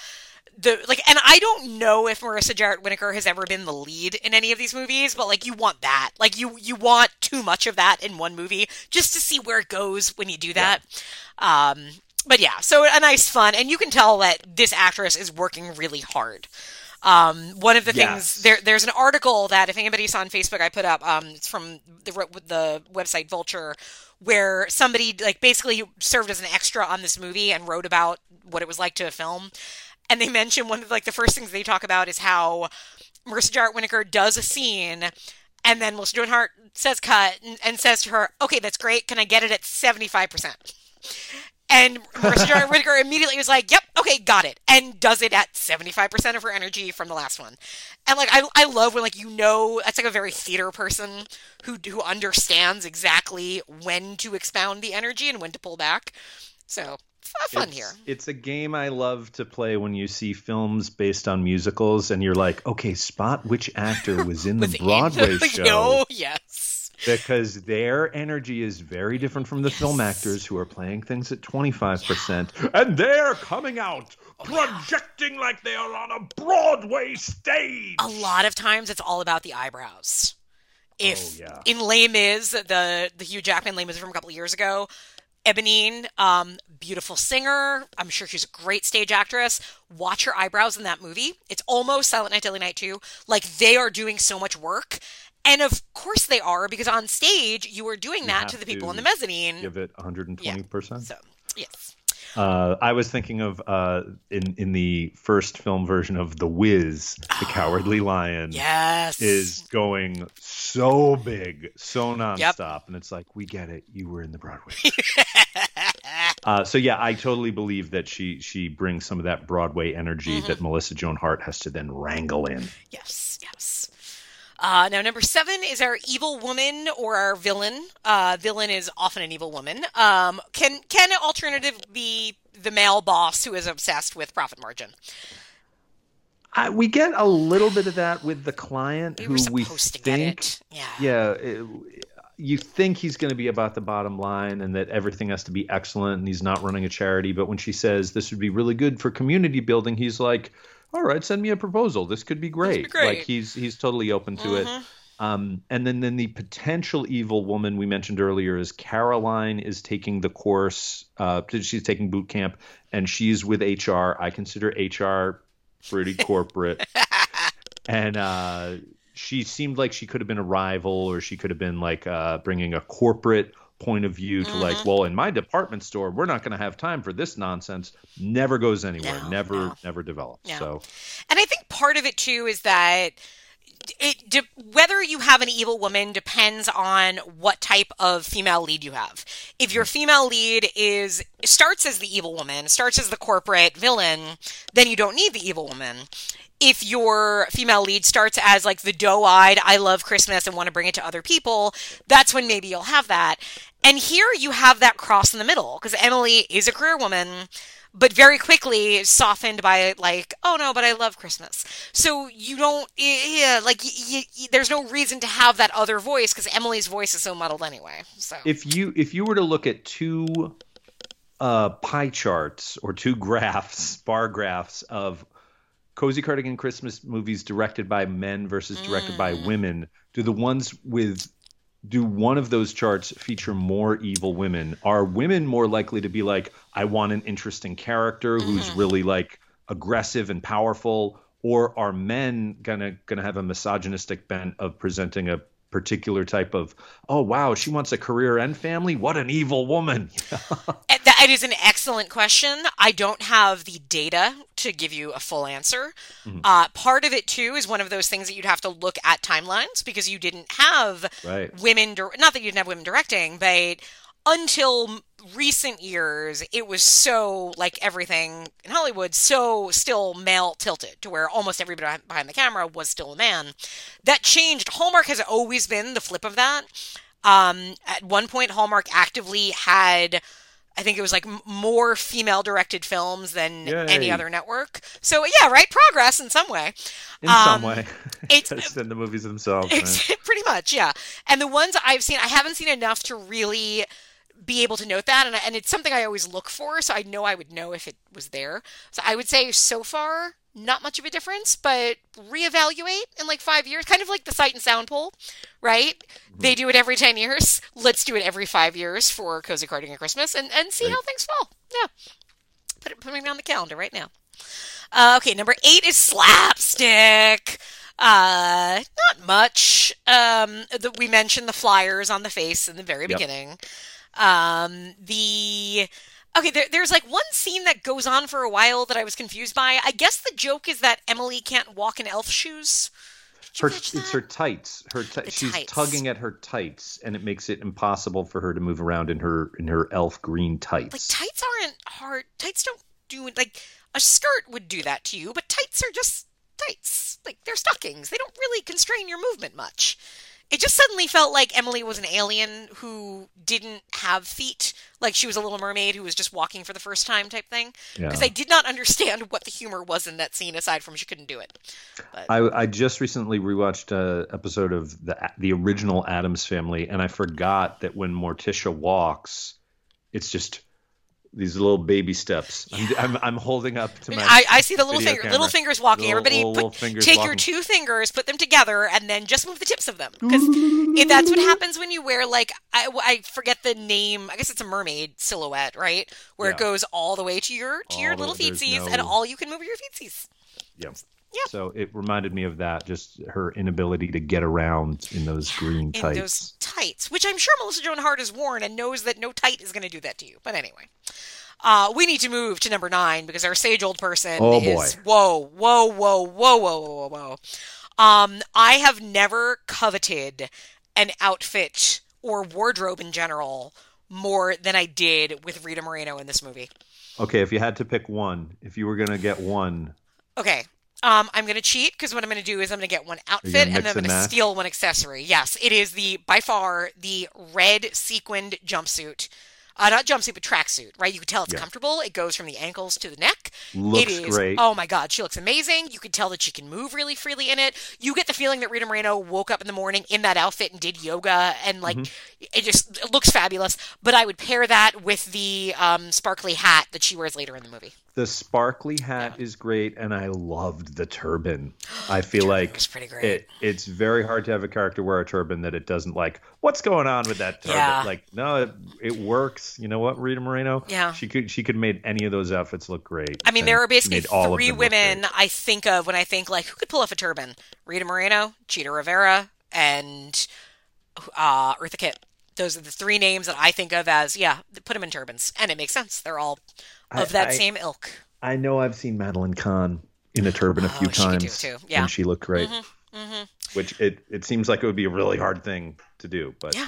the like and I don't know if Marissa Jaret Winokur has ever been the lead in any of these movies, but like you want that. Like you you want too much of that in one movie just to see where it goes when you do that. Um but yeah, so a nice fun and you can tell that this actress is working really hard. Um, one of the Yes. things there, there's an article that if anybody saw on Facebook, I put up. Um, it's from the the website Vulture, where somebody like basically served as an extra on this movie and wrote about what it was like to film. And they mention one of like the first things they talk about is how Marissa Jaret Winokur does a scene, and then Melissa Joan Hart says cut and, and says to her, "Okay, that's great. Can I get it at seventy five percent?" And Marissa Jaret Whittaker immediately was like, "Yep, okay, got it," and does it at seventy five percent of her energy from the last one. And like, I I love when like you know that's like a very theater person who who understands exactly when to expound the energy and when to pull back. So fun it's, here. It's a game I love to play when you see films based on musicals and you're like, okay, spot which actor was in the Broadway show. Oh, yes. Because their energy is very different from the film actors who are playing things at 25%. And they're coming out oh, projecting like they are on a Broadway stage. a lot of times it's all about the eyebrows. Oh, if Oh, yeah. in Les Mis, the the Hugh Jackman Les Mis from a couple of years ago, Eponine, um, beautiful singer. I'm sure she's a great stage actress. Watch her eyebrows in that movie. It's almost Silent Night, Deadly Night 2. Like they are doing so much work. And of course they are, because on stage you are doing You that to the people in the mezzanine. Give it 120 percent. So yes. Uh, I was thinking of uh, in in the first film version of The Wiz, the Cowardly Lion Yes. is going so big, so nonstop, and it's like we get it. You were in the Broadway. uh, so yeah, I totally believe that she she brings some of that Broadway energy Mm-hmm. that Melissa Joan Hart has to then wrangle in. Yes, yes. Uh, now, number seven is our evil woman or our villain. Uh, villain is often an evil woman. Um, can can an alternative be the male boss who is obsessed with profit margin? I, we get a little bit of that with the client We who were we supposed to get think. Yeah. yeah, it- you think he's going to be about the bottom line and that everything has to be excellent and he's not running a charity. But when she says this would be really good for community building, he's like, "All right, send me a proposal. This could be great." great. Like he's he's totally open to it. Um, and then, then the potential evil woman we mentioned earlier is Caroline is taking the course. Uh, she's taking boot camp, and she's with HR. I consider HR pretty corporate, and uh, she seemed like she could have been a rival, or she could have been like uh, bringing a corporate point of view to like, mm-hmm. well, in my department store, we're not going to have time for this nonsense. Never goes anywhere. No, never, no. never develops. No. So And I think part of it too is that it de- whether you have an evil woman depends on what type of female lead you have. If your female lead is starts as the evil woman, starts as the corporate villain, then you don't need the evil woman. If your female lead starts as like the doe-eyed, I love Christmas and want to bring it to other people, that's when maybe you'll have that. And here you have that cross in the middle because Emily is a career woman but very quickly softened by like, oh no, but I love Christmas. So you don't, yeah, like there's no reason to have that other voice because Emily's voice is so muddled anyway. So if you if you were to look at two uh, pie charts or two graphs, bar graphs of cozy cardigan Christmas movies directed by men versus directed by mm. women, do the ones with do one of those charts feature more evil women? Are women more likely to be like, I want an interesting character who's mm-hmm. really like aggressive and powerful, or are men gonna gonna have a misogynistic bent of presenting a particular type of, oh wow, she wants a career and family? What an evil woman. That it is an excellent question. I don't have the data to give you a full answer. Uh, part of it too is one of those things that you'd have to look at timelines because you didn't have Right. women. Dir- not that you didn't have women directing, but until recent years, it was so like everything in Hollywood, so still male tilted to where almost everybody behind the camera was still a man. That changed. Hallmark has always been the flip of that. Um, at one point, Hallmark actively had, I think it was like more female directed films than any other network. So yeah, right, progress in some way. In some Um, way. it's- in the movies themselves. right? Pretty much, yeah. And the ones I've seen, I haven't seen enough to really be able to note that, and, I- and it's something I always look for, so I know I would know if it was there. So I would say so far, not much of a difference, but reevaluate in like five years, kind of like the Sight and Sound poll, right? They do it every 10 years. Let's do it every five years for Cozy carding Cardigan Christmas and, and see how things fall. Yeah. Put it, put it on the calendar right now. Uh, okay, number eight is slapstick. Uh, not much. Um, the, we mentioned the flyers on the face in the very Yep. beginning. Um, the okay, there, there's like one scene that goes on for a while that I was confused by. I guess the joke is that Emily can't walk in elf shoes. Her, it's her tights. Her The she's tights. tugging at her tights, and it makes it impossible for her to move around in her in her elf green tights. like tights aren't hard. Tights don't do like a skirt would do that to you, but tights are just tights. Like they're stockings. They don't really constrain your movement much. It just suddenly felt like Emily was an alien who didn't have feet, like she was a little mermaid who was just walking for the first time type thing. Because Yeah. I did not understand what the humor was in that scene aside from she couldn't do it. But I, I just recently rewatched an episode of the the original Addams Family, and I forgot that when Morticia walks, it's just these little baby steps. I'm, I'm, I'm holding up to my. I, I see the little finger, camera. little fingers walking. Little- Everybody, little- put, fingers take your two fingers, put them together, and then just move the tips of them. Because that's what happens when you wear like I, I forget the name. I guess it's a mermaid silhouette, right? Where it goes all the way to your to your All the- little feetsies, no- and all you can move are your feetsies. Yeah. Yeah. So it reminded me of that, just her inability to get around in those green in tights. those tights, which I'm sure Melissa Joan Hart has worn and knows that no tight is going to do that to you. But anyway, uh, we need to move to number nine because our sage old person Oh, is boy. whoa, whoa, whoa, whoa, whoa, whoa, whoa. Um, I have never coveted an outfit or wardrobe in general more than I did with Rita Moreno in this movie. Okay, if you had to pick one, if you were gonna get one, Okay. Um, I'm going to cheat because what I'm going to do is I'm going to get one outfit and then I'm going to steal one accessory. Yes, it is the by far the red sequined jumpsuit. Uh, not jumpsuit, but tracksuit, right? You can tell it's Yeah. comfortable. It goes from the ankles to the neck. Looks it is, great. Oh my God, she looks amazing. You can tell that she can move really freely in it. You get the feeling that Rita Moreno woke up in the morning in that outfit and did yoga, and like Mm-hmm. it just it looks fabulous. But I would pair that with the um, sparkly hat that she wears later in the movie. The sparkly hat is great, and I loved the turban. I feel like was pretty great. it. It's very hard to have a character wear a turban that it doesn't like. What's going on with that turban? Yeah. Like, no, it, it works. You know what, Rita Moreno? Yeah. she could she could made any of those outfits look great. I mean, there are basically three women. I think of when I think like who could pull off a turban: Rita Moreno, Chita Rivera, and uh, Eartha Kitt. Those are the three names that I think of as yeah, put them in turbans, and it makes sense. They're all of that I- same ilk. I know I've seen Madeline Kahn in a turban a few Oh, do times, too. Yeah. Mm-hmm, and she looked great. Which it it seems like it would be a really hard thing to do, but Yeah.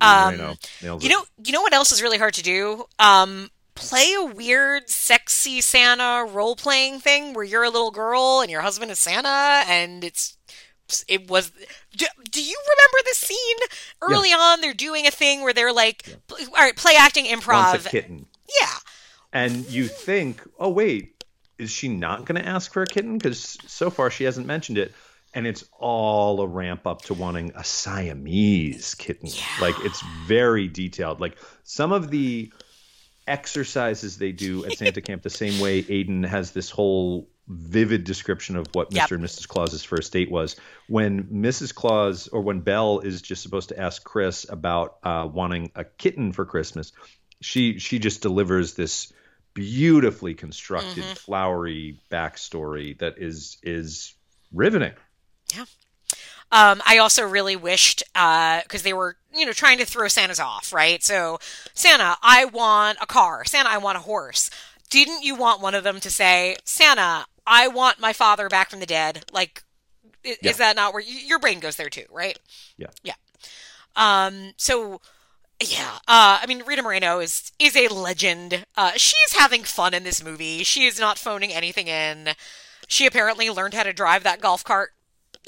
Um, Moreno nails You know, you know what else is really hard to do? Um, play a weird, sexy Santa role playing thing where you're a little girl and your husband is Santa, and it's it was. Do, do you remember the scene early on? They're doing a thing where they're like, pl- all right, play acting improv. Wants a kitten. Yeah, and you think, oh wait, is she not going to ask for a kitten? Because so far she hasn't mentioned it, and it's all a ramp up to wanting a Siamese kitten. Like it's very detailed. Like some of the exercises they do at Santa Camp, the same way Aiden has this whole vivid description of what Yep. Mr. and Mrs. Claus's first date was. When Mrs. Claus or when Belle is just supposed to ask Chris about uh, wanting a kitten for Christmas, she she just delivers this beautifully constructed, flowery backstory that is is riveting. Yeah um, I also really wished because they were, you know, trying to throw Santa's off, right? So, Santa, I want a car. Santa, I want a horse. Didn't you want one of them to say, Santa, I want my father back from the dead? Like, i- Yeah. is that not where your brain goes there too, right? Yeah. Yeah. Um. So. Yeah, uh, I mean Rita Moreno is is a legend. Uh, she's having fun in this movie. She is not phoning anything in. She apparently learned how to drive that golf cart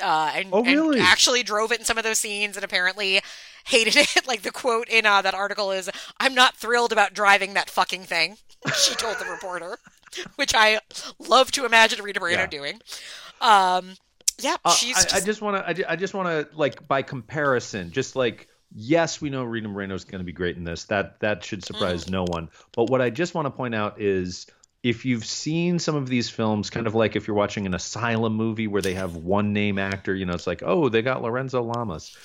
uh, and, Oh, really? and actually drove it in some of those scenes and apparently hated it. like the quote in uh, that article is, "I'm not thrilled about driving that fucking thing." she told the reporter, which I love to imagine Rita Moreno Yeah. doing. Um, yeah, Uh, she's. I, just, I just want to. I, I just want to like by comparison, just like yes, we know Rita Moreno is going to be great in this. That that should surprise Mm. no one. But what I just want to point out is. If you've seen some of these films, kind of like if you're watching an asylum movie where they have one name actor, you know, it's like, oh, they got Lorenzo Lamas.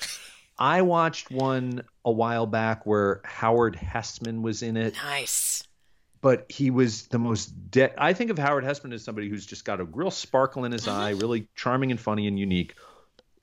I watched one a while back where Howard Hesseman was in it nice. but he was the most de- I think of Howard Hesseman as somebody who's just got a real sparkle in his Mm-hmm. eye, really charming and funny and unique.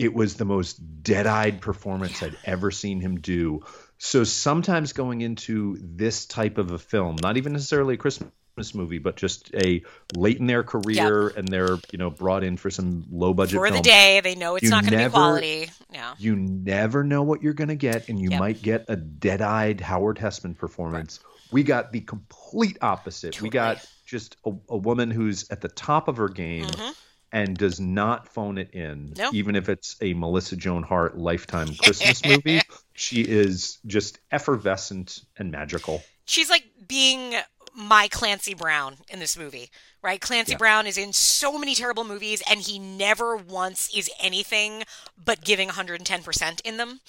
It was the most dead-eyed performance I'd ever seen him do. So sometimes going into this type of a film, not even necessarily a Christmas movie, but just a late in their career and they're, you know, brought in for some low budget For the day, they know it's You not going to be quality. Yeah. You never know what you're going to get, and you Yep. might get a dead-eyed Howard Hesseman performance. We got the complete opposite. We got just a, a woman who's at the top of her game mm-hmm. And does not phone it in, Mm-hmm. Even if it's a Melissa Joan Hart lifetime Christmas movie. She is just effervescent and magical. she's like being my Clancy Brown in this movie, right? Clancy Yeah. Brown is in so many terrible movies and he never once is anything but giving 110% in them.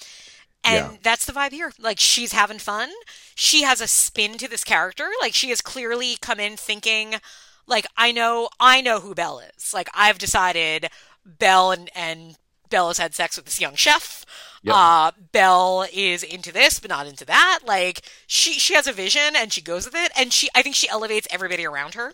And Yeah. that's the vibe here. Like she's having fun. She has a spin to this character. Like she has clearly come in thinking like I know I know who Belle is. Like I've decided Belle and and Belle has had sex with this young chef. Yep. Uh, Belle is into this, but not into that. Like she she has a vision and she goes with it, and she I think she elevates everybody around her.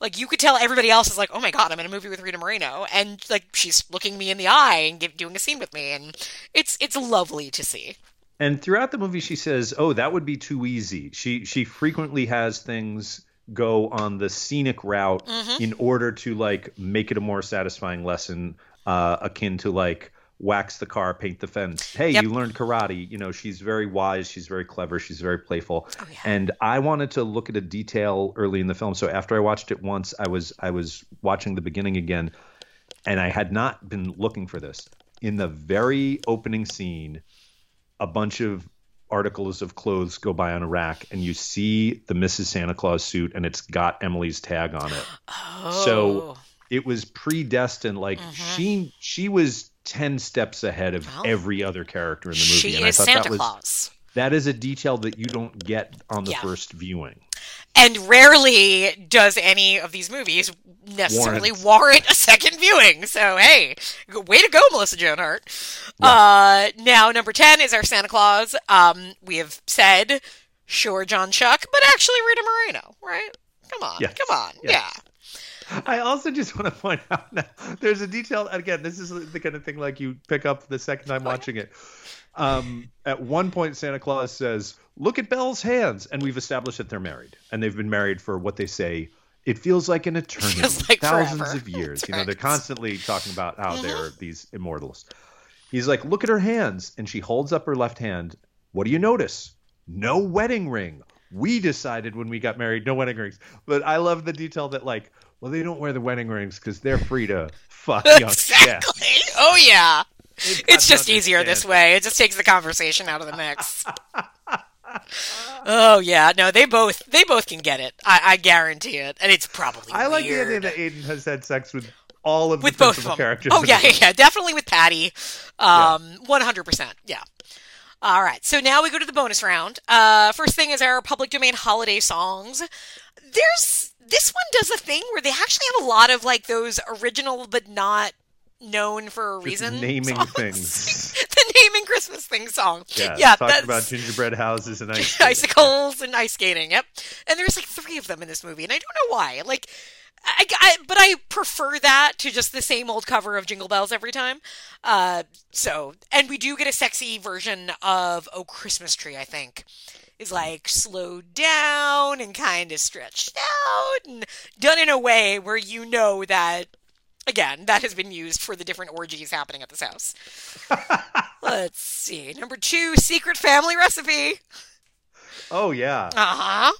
Like you could tell everybody else is like, "Oh my god, I'm in a movie with Rita Moreno," and like she's looking me in the eye and give, doing a scene with me, and it's it's lovely to see. And throughout the movie, she says, "Oh, that would be too easy." She she frequently has things go on the scenic route Mm-hmm. in order to like make it a more satisfying lesson, uh, akin to like wax the car, paint the fence. Hey, Yep. you learned karate. You know, she's very wise. She's very clever. She's very playful. Oh, yeah. And I wanted to look at a detail early in the film. So after I watched it once, I was I was watching the beginning again, and I had not been looking for this. In the very opening scene, a bunch of articles of clothes go by on a rack and you see the Mrs. Santa Claus suit and it's got Emily's tag on it. Oh. So it was predestined like mm-hmm. she she was 10 steps ahead of Well, every other character in the movie she and I is thought Santa that was Claus. that is a detail that you don't get on the Yeah. first viewing. And rarely does any of these movies necessarily Warrant. warrant, a second viewing. So, hey, way to go, Melissa Joan Hart. Uh, now, number 10 is our Santa Claus. Um, we have said, sure, John Schuck, but actually Rita Moreno, right? Come on, Yes. come on. Yes. Yeah. I also just want to point out now, there's a detail again. This is the kind of thing like you pick up the second time watching it. Um, at one point, Santa Claus says, "Look at Belle's hands," and we've established that they're married, and they've been married for what they say. It feels like an eternity, like thousands forever. of years. That's You know, they're. Mm-hmm. constantly talking about how they're these immortals. He's like, "Look at her hands," and she holds up her left hand. What do you notice? No wedding ring. We decided when we got married, no wedding rings. But I love the detail that, like, well, they don't wear the wedding rings because they're free to fuck young. Exactly. Oh, yeah. They've got It's to just easier this way. It just takes the conversation out of the mix. oh yeah, no, they both they both can get it. I, I guarantee it, and it's probably I like the idea that Aiden has had sex with all of with the both of principal them. characters. Oh in the yeah, yeah, definitely with Patty. Um, one hundred percent. Yeah. All right, so now we go to the bonus round. Uh, first thing is our public domain holiday songs. There's this one does a thing where they actually have a lot of like those original but not known for a Just reason. naming songs. things. the naming Christmas thing song. Yeah, yeah talk about gingerbread houses and ice skating. icicles and ice skating. Yep. And there's like three of them in this movie, and I don't know why. Like, I, I but I prefer that to just the same old cover of Jingle Bells every time. Uh, so, and we do get a sexy version of "Oh Christmas Tree." I think is like slowed down and kind of stretched out and done in a way where you know that. Again, that has been used for the different orgies happening at this house. Let's see. Number two, secret family recipe. Oh yeah. Uh huh.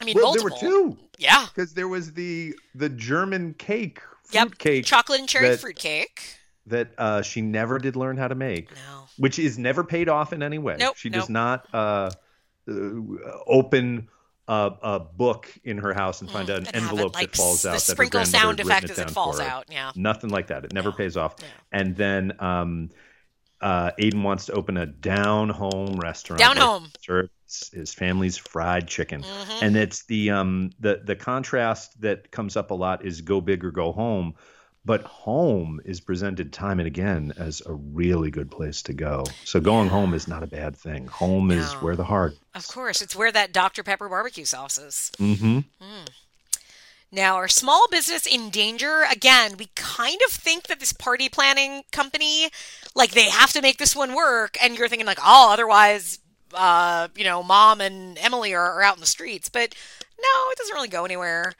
I mean, Well, there were two Yeah. because there was the the German cake, Yep. fruit cake Chocolate and cherry that- fruitcake. that uh, she never did learn how to make, No. which is never paid off in any way. Nope, she nope. does not uh, uh, open a, a book in her house and find an Mm, And have it, envelope like, that falls out. The sprinkle sound effect as it falls out. Yeah. Nothing like that. It never No. pays off. No. And then um, uh, Aiden wants to open a down home restaurant. Down home. serves his family's fried chicken. Mhm. And it's the um the the contrast that comes up a lot is go big or go home. But home is presented time and again as a really good place to go. So going home is not a bad thing. Home is where the heart. Of course, it's where that Dr. Pepper barbecue sauce is. Mm-hmm. Now, our small business in danger, again, we kind of think that this party planning company, like, they have to make this one work. And you're thinking, like, oh, otherwise, uh, you know, mom and Emily are, are out in the streets. But no, it doesn't really go anywhere.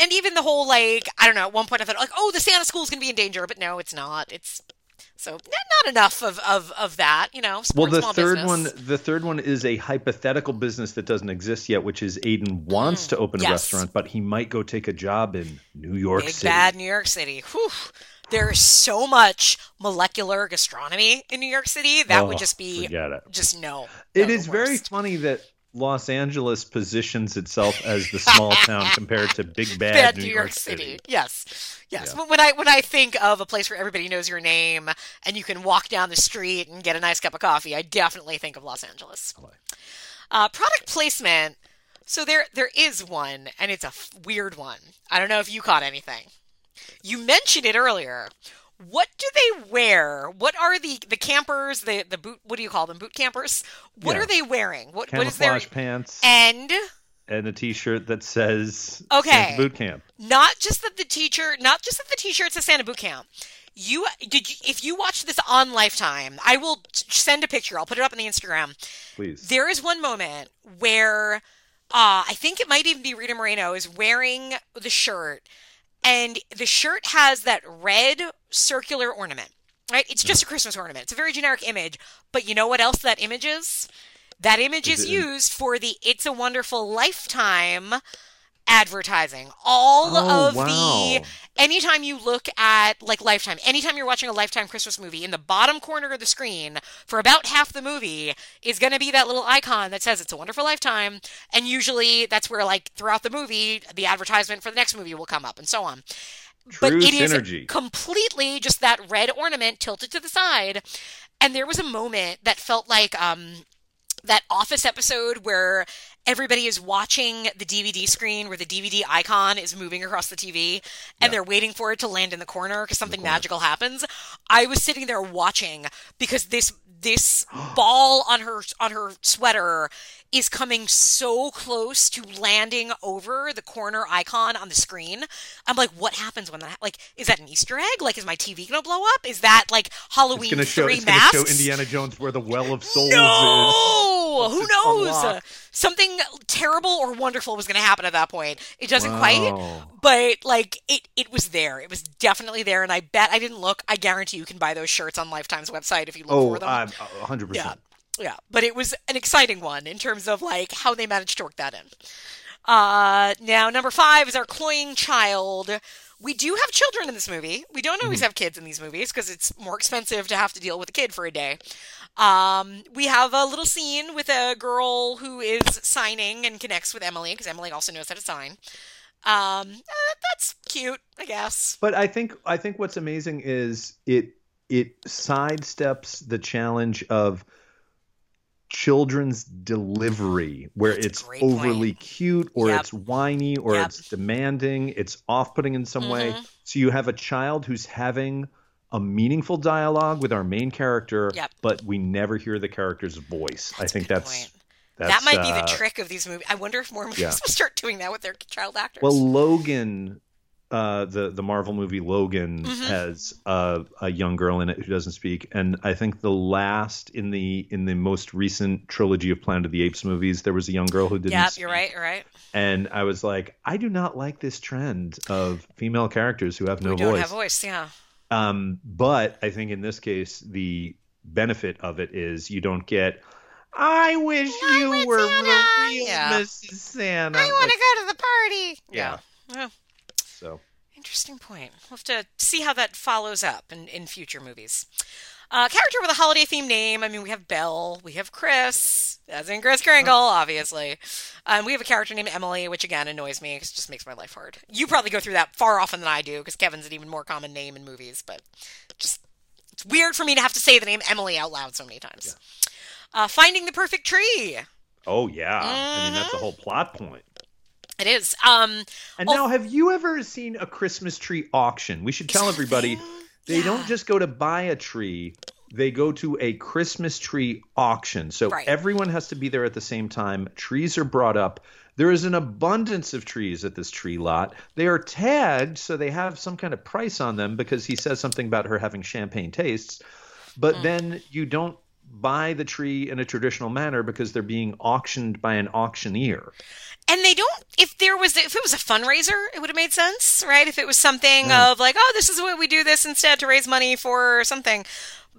And even the whole, like, I don't know, at one point I thought, like, oh, the Santa school's going to be in danger. But no, it's not. It's. So not, not enough of, of, of that, you know. Well, the third business. one, the third one is a hypothetical business that doesn't exist yet, which is Aiden wants to open a Mm, restaurant, but he might go take a job in New York Big City. bad New York City. Whew. There's so much molecular gastronomy in New York City that would Oh, just be just no. It is very funny that Los Angeles positions itself as the small town compared to big bad, bad New, York, City. Yes, yes. Yeah. When I when I think of a place where everybody knows your name and you can walk down the street and get a nice cup of coffee, I definitely think of Los Angeles. Uh, product placement. So there there is one, and it's a f- weird one. I don't know if you caught anything. You mentioned it earlier. What do they wear? What are the the campers? The the boot. What do you call them? Boot campers. What Yeah. are they wearing? What what is their Camouflage pants and and a T-shirt that says Okay. Santa Boot Camp. not just that the teacher, not just that the t-shirt says Santa Boot Camp. You did you, if you watch this on Lifetime, I will send a picture. I'll put it up on the Instagram. Please. There is one moment where uh, I think it might even be Rita Moreno is wearing the shirt, and the shirt has that red circular ornament. Right? It's just a Christmas ornament. It's a very generic image. But you know what else that image is? That image Is is used for the It's a Wonderful Lifetime advertising. All Oh, of the anytime you look at like Lifetime, anytime you're watching a Lifetime Christmas movie, in the bottom corner of the screen for about half the movie is going to be that little icon that says "It's a Wonderful Lifetime," and usually that's where like throughout the movie the advertisement for the next movie will come up and so on. but True it is synergy. completely just that red ornament tilted to the side, and there was a moment that felt like um that office episode where everybody is watching the DVD screen where the DVD icon is moving across the TV and they're waiting for it to land in the corner because something magical happens. I was sitting there watching because this this ball on her on her sweater is coming so close to landing over the corner icon on the screen. I'm like, what happens when that? Like, is that an Easter egg? Like, is my TV gonna blow up? Is that like Halloween It's gonna show. three It's gonna show? Indiana Jones where the Well of Souls is. Who knows? Something terrible or wonderful was going to happen at that point. It doesn't quite, but like it, it was there. It was definitely there, and I bet I didn't look. I guarantee you can buy those shirts on Lifetime's website if you look Oh, for them. I'm a hundred yeah, yeah. But it was an exciting one in terms of like how they managed to work that in. Uh, now number five is our cloying child. We do have children in this movie. We don't always have kids in these movies because it's more expensive to have to deal with a kid for a day. Um, we have a little scene with a girl who is signing and connects with Emily because Emily also knows how to sign. Um, uh, that's cute, I guess. But I think I think what's amazing is it it sidesteps the challenge of children's delivery where That's it's overly point. cute or Yep. it's whiny or Yep. it's demanding it's off-putting in some way Mhm. so you have a child who's having a meaningful dialogue with our main character Yep. but we never hear the character's voice i That's a think that's, point. that's that might be the uh, trick of these movies. I wonder if more movies yeah. will start doing that with their child actors. Well, Logan, uh, the the Marvel movie Logan Mhm. has uh, a young girl in it who doesn't speak, and I think the last in the in the most recent trilogy of Planet of the Apes movies, there was a young girl who didn't. Yeah, you're right. You're right. And I was like, I do not like this trend of female characters who have no don't voice. have voice. Yeah. Um, but I think in this case, the benefit of it is you don't get. I wish you were Santa." real Yeah. Mrs. Santa. I want Like, to go to the party. Yeah. Yeah. So Interesting point. We'll have to see how that follows up in, in future movies. Uh, character with a holiday theme name. I mean, we have Belle, we have Chris, as in Chris Kringle, obviously. Um, we have a character named Emily, which again annoys me 'cause it just makes my life hard. You probably go through that far often than I do because Kevin's an even more common name in movies, but just it's weird for me to have to say the name Emily out loud so many times. Uh, finding the perfect tree. Oh yeah, I mean that's the Mhm. whole plot point. It is. Um, And Oh. now, have you ever seen a Christmas tree auction? We should tell everybody they Yeah. don't just go to buy a tree; they go to a Christmas tree auction. So Right. everyone has to be there at the same time. Trees are brought up. There is an abundance of trees at this tree lot. They are tagged, so they have some kind of price on them because he says something about her having champagne tastes. But Mm. then you don't buy the tree in a traditional manner because they're being auctioned by an auctioneer. and they don't if there was if it was a fundraiser it would have made sense right if it was something Yeah. of like oh this is the way we do this instead to raise money for something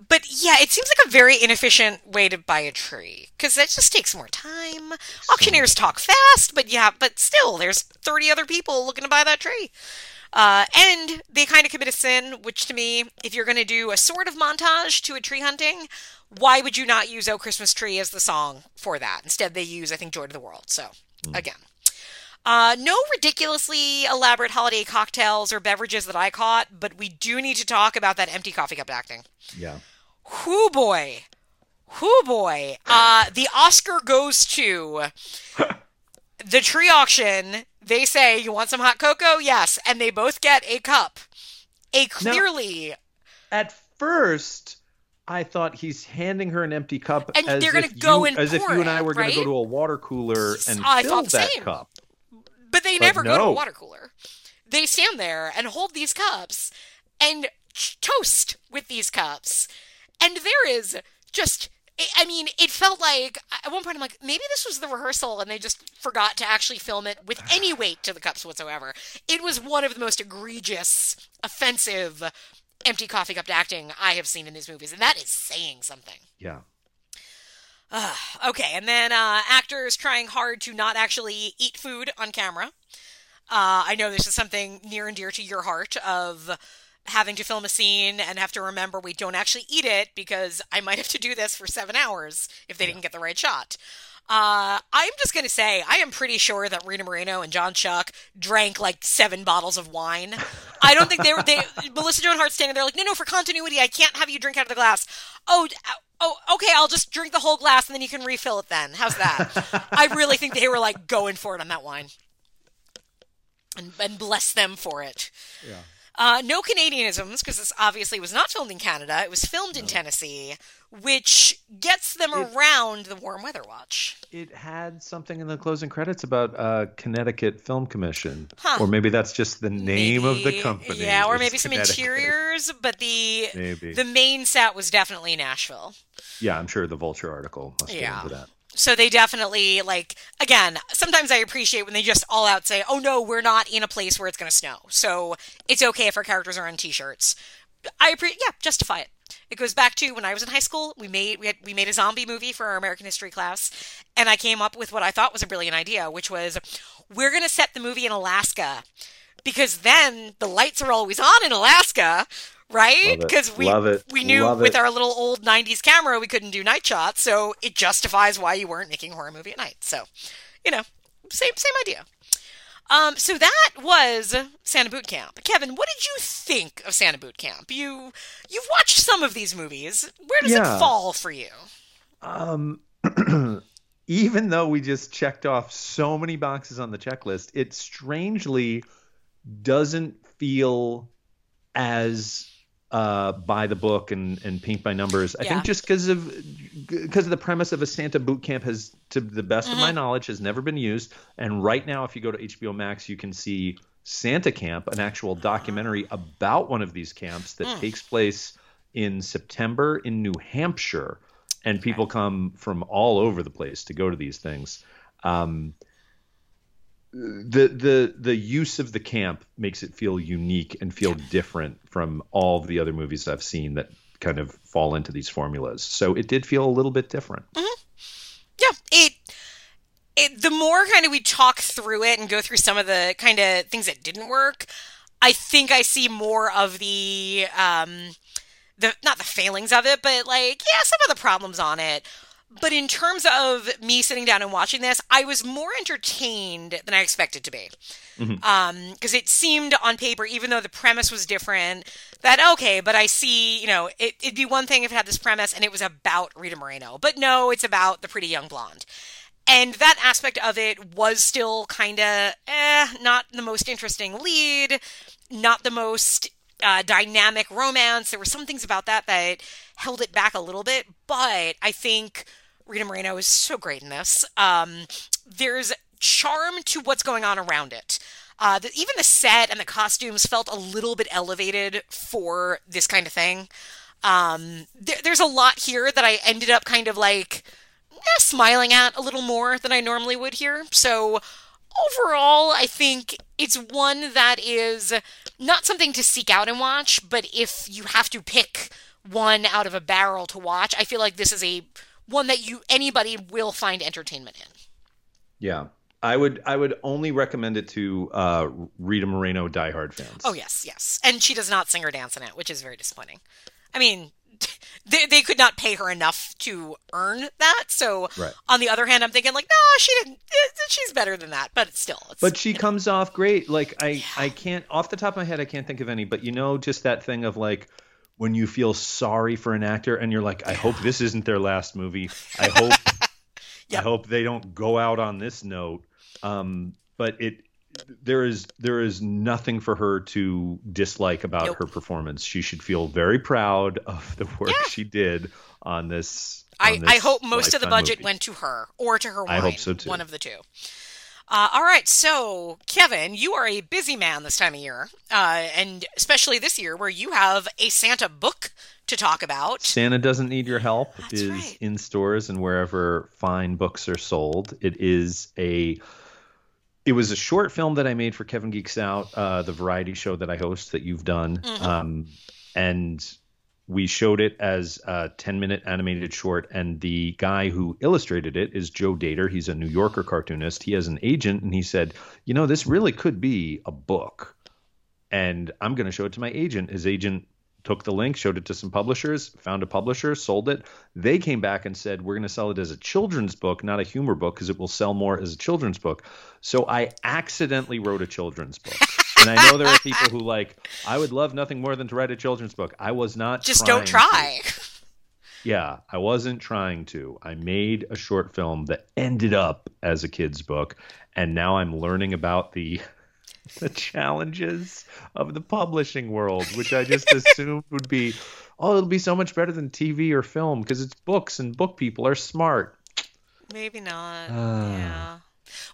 but yeah it seems like a very inefficient way to buy a tree because that just takes more time auctioneers talk fast but yeah but still there's 30 other people looking to buy that tree uh, and they kind of commit a sin, which to me, if you're going to do a sort of montage to a tree hunting, why would you not use "Oh Christmas Tree" as the song for that? Instead, they use, I think, "Joy to the World." So, again, uh, no ridiculously elaborate holiday cocktails or beverages that I caught, but we do need to talk about that empty coffee cup acting. Yeah. Whoo boy. Whoo boy. Uh, the Oscar goes to the tree auction. They say, You want some hot cocoa? Yes. And they both get a cup. A clearly. At first, I thought he's handing her an empty cup, And as they're gonna if go you, and as if you and I were going to go to a water cooler and I fill that same. cup. But they But never go to a water cooler. They stand there and hold these cups and toast with these cups. And there is just, I mean, it felt like at one point I'm like, maybe this was the rehearsal and they just forgot to actually film it with any weight to the cups whatsoever. It was one of the most egregious, offensive, empty coffee cup acting I have seen in these movies. And that is saying something. Yeah. Okay, and then uh, actors trying hard to not actually eat food on camera. Uh, I know this is something near and dear to your heart of having to film a scene and have to remember we don't actually eat it because I might have to do this for seven hours if they didn't get the right shot. Uh, I'm just going to say, I am pretty sure that Rita Moreno and John Schuck drank like seven bottles of wine. I don't think they were, they, Melissa Joan Hart standing there like, no, no, for continuity, I can't have you drink out of the glass. Oh, d- oh, okay, I'll just drink the whole glass and then you can refill it then. How's that? I really think they were like going for it on that wine. And, and bless them for it. Yeah. Uh, no Canadianisms, because this obviously was not filmed in Canada. It was filmed in Tennessee, which gets them It- around the warm weather watch. It had something in the closing credits about uh, Connecticut Film Commission, Huh. or maybe that's just the name of the company. Yeah, or maybe some interiors, but the Maybe. the main set was definitely Nashville. Yeah, I'm sure the Vulture article must get into that. So they definitely like again, sometimes I appreciate when they just all out say, "Oh no, we're not in a place where it's going to snow." So it's okay if our characters are on t-shirts. I appreciate yeah, justify it. It goes back to when I was in high school. We made we had we made a zombie movie for our American history class, and I came up with what I thought was a brilliant idea, which was we're going to set the movie in Alaska because then the lights are always on in Alaska, right? Because we Love it. we knew Love with it. our little old '90s camera we couldn't do night shots, so it justifies why you weren't making a horror movie at night. So, you know, same same idea. Um, so that was Santa Boot Camp. Kevin, what did you think of Santa Boot Camp? You you've watched some of these movies. Where does Yeah. it fall for you? Um, even though we just checked off so many boxes on the checklist, it strangely doesn't feel as uh, by the book and, and paint by numbers. I Yeah. think just because of because of the premise of a Santa boot camp has, to the best of my knowledge, has never been used. And right now, if you go to HBO Max, you can see Santa Camp, an actual documentary about one of these camps that takes place in September in New Hampshire, and people come from all over the place to go to these things. Um, the the the use of the camp makes it feel unique and feel different from all the other movies I've seen that kind of fall into these formulas. So it did feel a little bit different. Yeah, it. It, the more kind of we talk through it and go through some of the kind of things that didn't work, I think I see more of the um the not the failings of it, but like yeah, some of the problems on it. But in terms of me sitting down and watching this, I was more entertained than I expected to be. Um, because it seemed on paper, even though the premise was different, that okay, but I see, you know, it, it'd be one thing if it had this premise and it was about Rita Moreno, but no, it's about the pretty young blonde. And that aspect of it was still kind of, eh, not the most interesting lead, not the most uh, dynamic romance. There were some things about that that held it back a little bit, but I think Rita Moreno is so great in this. Um, there's charm to what's going on around it. Uh, the, even the set and the costumes felt a little bit elevated for this kind of thing. Um, there, there's a lot here that I ended up kind of like eh, smiling at a little more than I normally would here. So overall, I think it's one that is not something to seek out and watch, but if you have to pick one out of a barrel to watch, I feel like this is a one that you anybody will find entertainment in. Yeah. I would I would only recommend it to uh, Rita Moreno diehard fans. Oh yes, yes, and she does not sing or dance in it, which is very disappointing. I mean, they they could not pay her enough to earn that. So Right. on the other hand, I'm thinking like, no, she didn't. eh, She's better than that, but it's still. It's, But she comes off great. Like I, I can't off the top of my head, I can't think of any. But you know, just that thing of like when you feel sorry for an actor and you're like, I hope this isn't their last movie. I hope, Yep. I hope they don't go out on this note. Um, but it, there is there is nothing for her to dislike about Nope. her performance. She should feel very proud of the work Yeah. she did on this. I, on I this hope most of the budget movie. went to her or to her wine. I hope so, too. One of the two. Uh, all right, so Kevin, you are a busy man this time of year, uh, and especially this year where you have a Santa book to talk about. Santa doesn't need your help That's is right. in stores and wherever fine books are sold. It is a it was a short film that I made for Kevin Geeks Out, uh, the variety show that I host that you've done, Mhm. um, and we showed it as a 10 minute animated short. And the guy who illustrated it is Joe Dator. He's a New Yorker cartoonist. He has an agent, and he said, "You know, this really could be a book." and I'm going to show it to my agent. His agent took the link, showed it to some publishers, found a publisher, sold it. They came back and said, We're going to sell it as a children's book, not a humor book, because it will sell more as a children's book. So I accidentally wrote a children's book. And I know there are people who like, I would love nothing more than to write a children's book. I was not Just don't to. try. Yeah, I wasn't trying to. I made a short film that ended up as a kid's book, and now I'm learning about the the challenges of the publishing world, which I just assumed would be, oh, it'll be so much better than TV or film because it's books and book people are smart. Maybe not. Ah. yeah.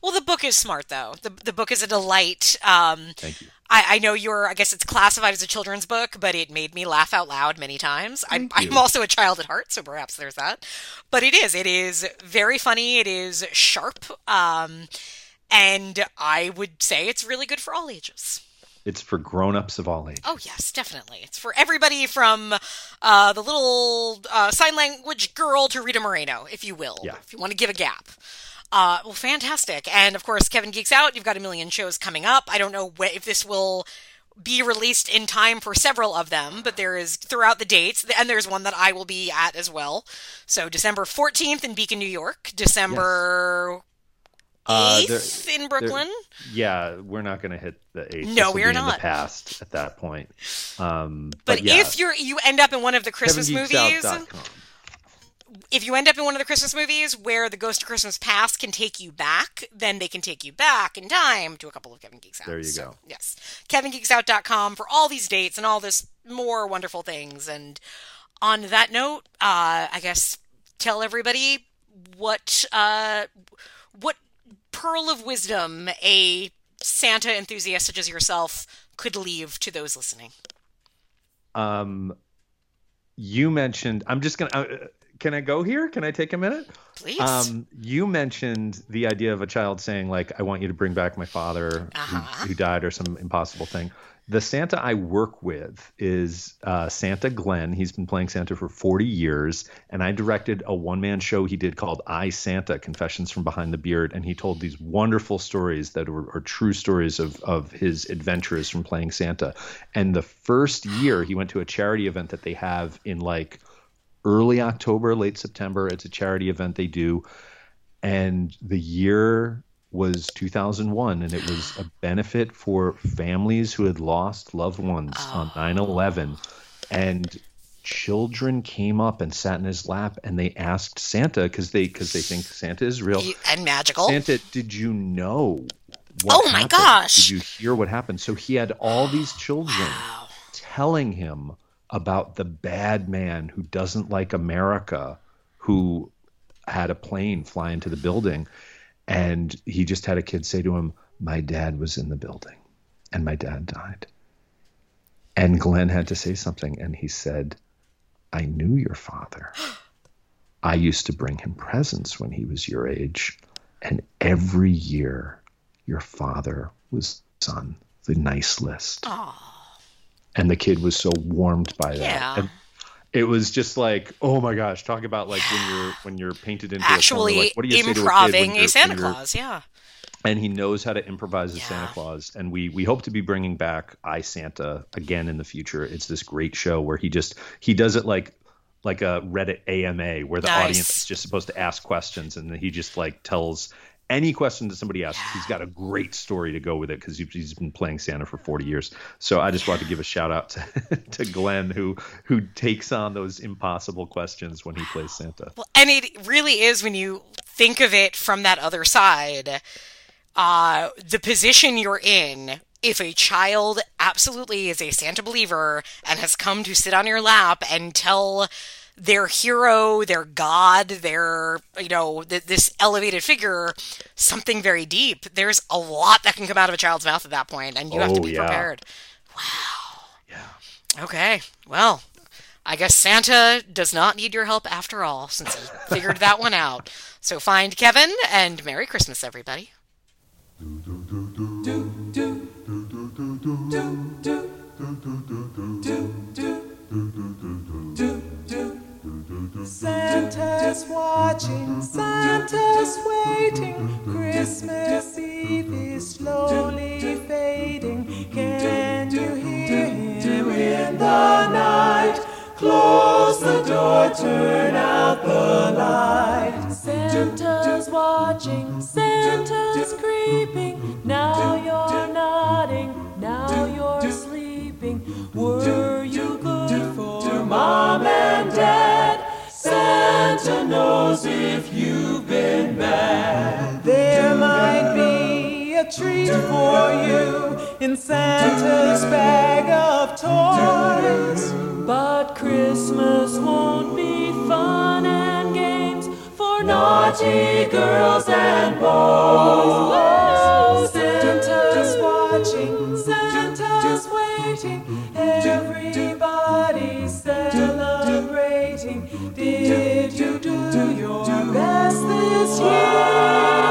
Well, the book is smart though. The the book is a delight. Um, Thank you. I, I know you're. I guess it's classified as a children's book, but it made me laugh out loud many times. I'm, I'm also a child at heart, so perhaps there's that. But it is. It is very funny. It is sharp. Um, and I would say it's really good for all ages. It's for grown-ups of all ages. Oh yes, definitely. It's for everybody from uh, the little uh, sign language girl to Rita Moreno, if you will. Yeah. If you want to give a gap. Uh, well, fantastic. And of course, Kevin Geeks Out. You've got a million shows coming up. I don't know wh- if this will be released in time for several of them, but there is throughout the dates, and there's one that I will be at as well. So December 14th in Beacon, New York. December Uh, 8th there- in Brooklyn. Yeah, we're not going to hit the eight. No, we are be in not. the past at that point. Um, but yeah, if you're you end up in one of the Christmas movies. If you end up in one of the Christmas movies where the Ghost of Christmas Past can take you back, then they can take you back in time to a couple of Kevin Geeks Out. There you So, go. Yes. KevinGeeksOut.com for all these dates and all this more wonderful things. And on that note, uh, I guess tell everybody what uh, what pearl of wisdom a Santa enthusiast such as yourself could leave to those listening. Um, you mentioned. I'm just gonna. Can I go here? Can I take a minute? Please. Um, you mentioned the idea of a child saying like, "I want you to bring back my father Uh-huh. who, who died" or some impossible thing. The Santa I work with is uh, Santa Glenn. He's been playing Santa for 40 years, and I directed a one-man show he did called "I Santa: Confessions from Behind the Beard," and he told these wonderful stories that are, are true stories of of his adventures from playing Santa. And the first year, he went to a charity event that they have in like early October, late September. It's a charity event they do. And the year was 2001, and it was a benefit for families who had lost loved ones oh. on 9 11. And children came up and sat in his lap and they asked Santa because they because they think Santa is real. and magical. Santa, did you know? What Oh my happened? gosh. Did you hear what happened? So he had all these children Wow. telling him about the bad man who doesn't like America, who had a plane fly into the building. And he just had a kid say to him, My dad was in the building and my dad died. And Glenn had to say something. And he said, I knew your father. I used to bring him presents when he was your age. And every year, your father was on the nice list and the kid was so warmed by that. Yeah. And it was just like, oh my gosh, talk about like when you're when you're painted into a corner, Actually, like, what do you say to a kid when improving you're- a Santa Claus. Yeah. And he knows how to improvise as Yeah. Santa Claus. And we we hope to be bringing back I Santa again in the future. It's this great show where he just he does it like like a Reddit AMA where the Nice. audience is just supposed to ask questions and he just like tells any question that somebody asks. He's got a great story to go with it because he's been playing Santa for 40 years. So I just wanted to give a shout out to, to Glenn who who takes on those impossible questions when he plays Santa. Well, and it really is when you think of it from that other side. uh, the position you're in if a child absolutely is a Santa believer and has come to sit on your lap and tell their hero, their god, their, you know, th- this elevated figure something very deep, there's a lot that can come out of a child's mouth at that point, and you have to Oh, be yeah. prepared. Wow. Yeah. Okay. Well, I guess Santa does not need your help after all, since he figured that one out. So find Kevin and Merry Christmas, everybody. Santa's watching, Santa's waiting. Christmas Eve is slowly fading. Can you hear him in the night? Close the door, turn out the light. Santa's watching, Santa's creeping. Now you're nodding, now you're sleeping. Were you good for mom and dad? Santa knows if you've been bad. There might be a treat for you in Santa's bag of toys. But Christmas won't be fun and games for naughty girls and boys. Oh, Santa's watching, Santa's waiting, everybody's celebrating. Did this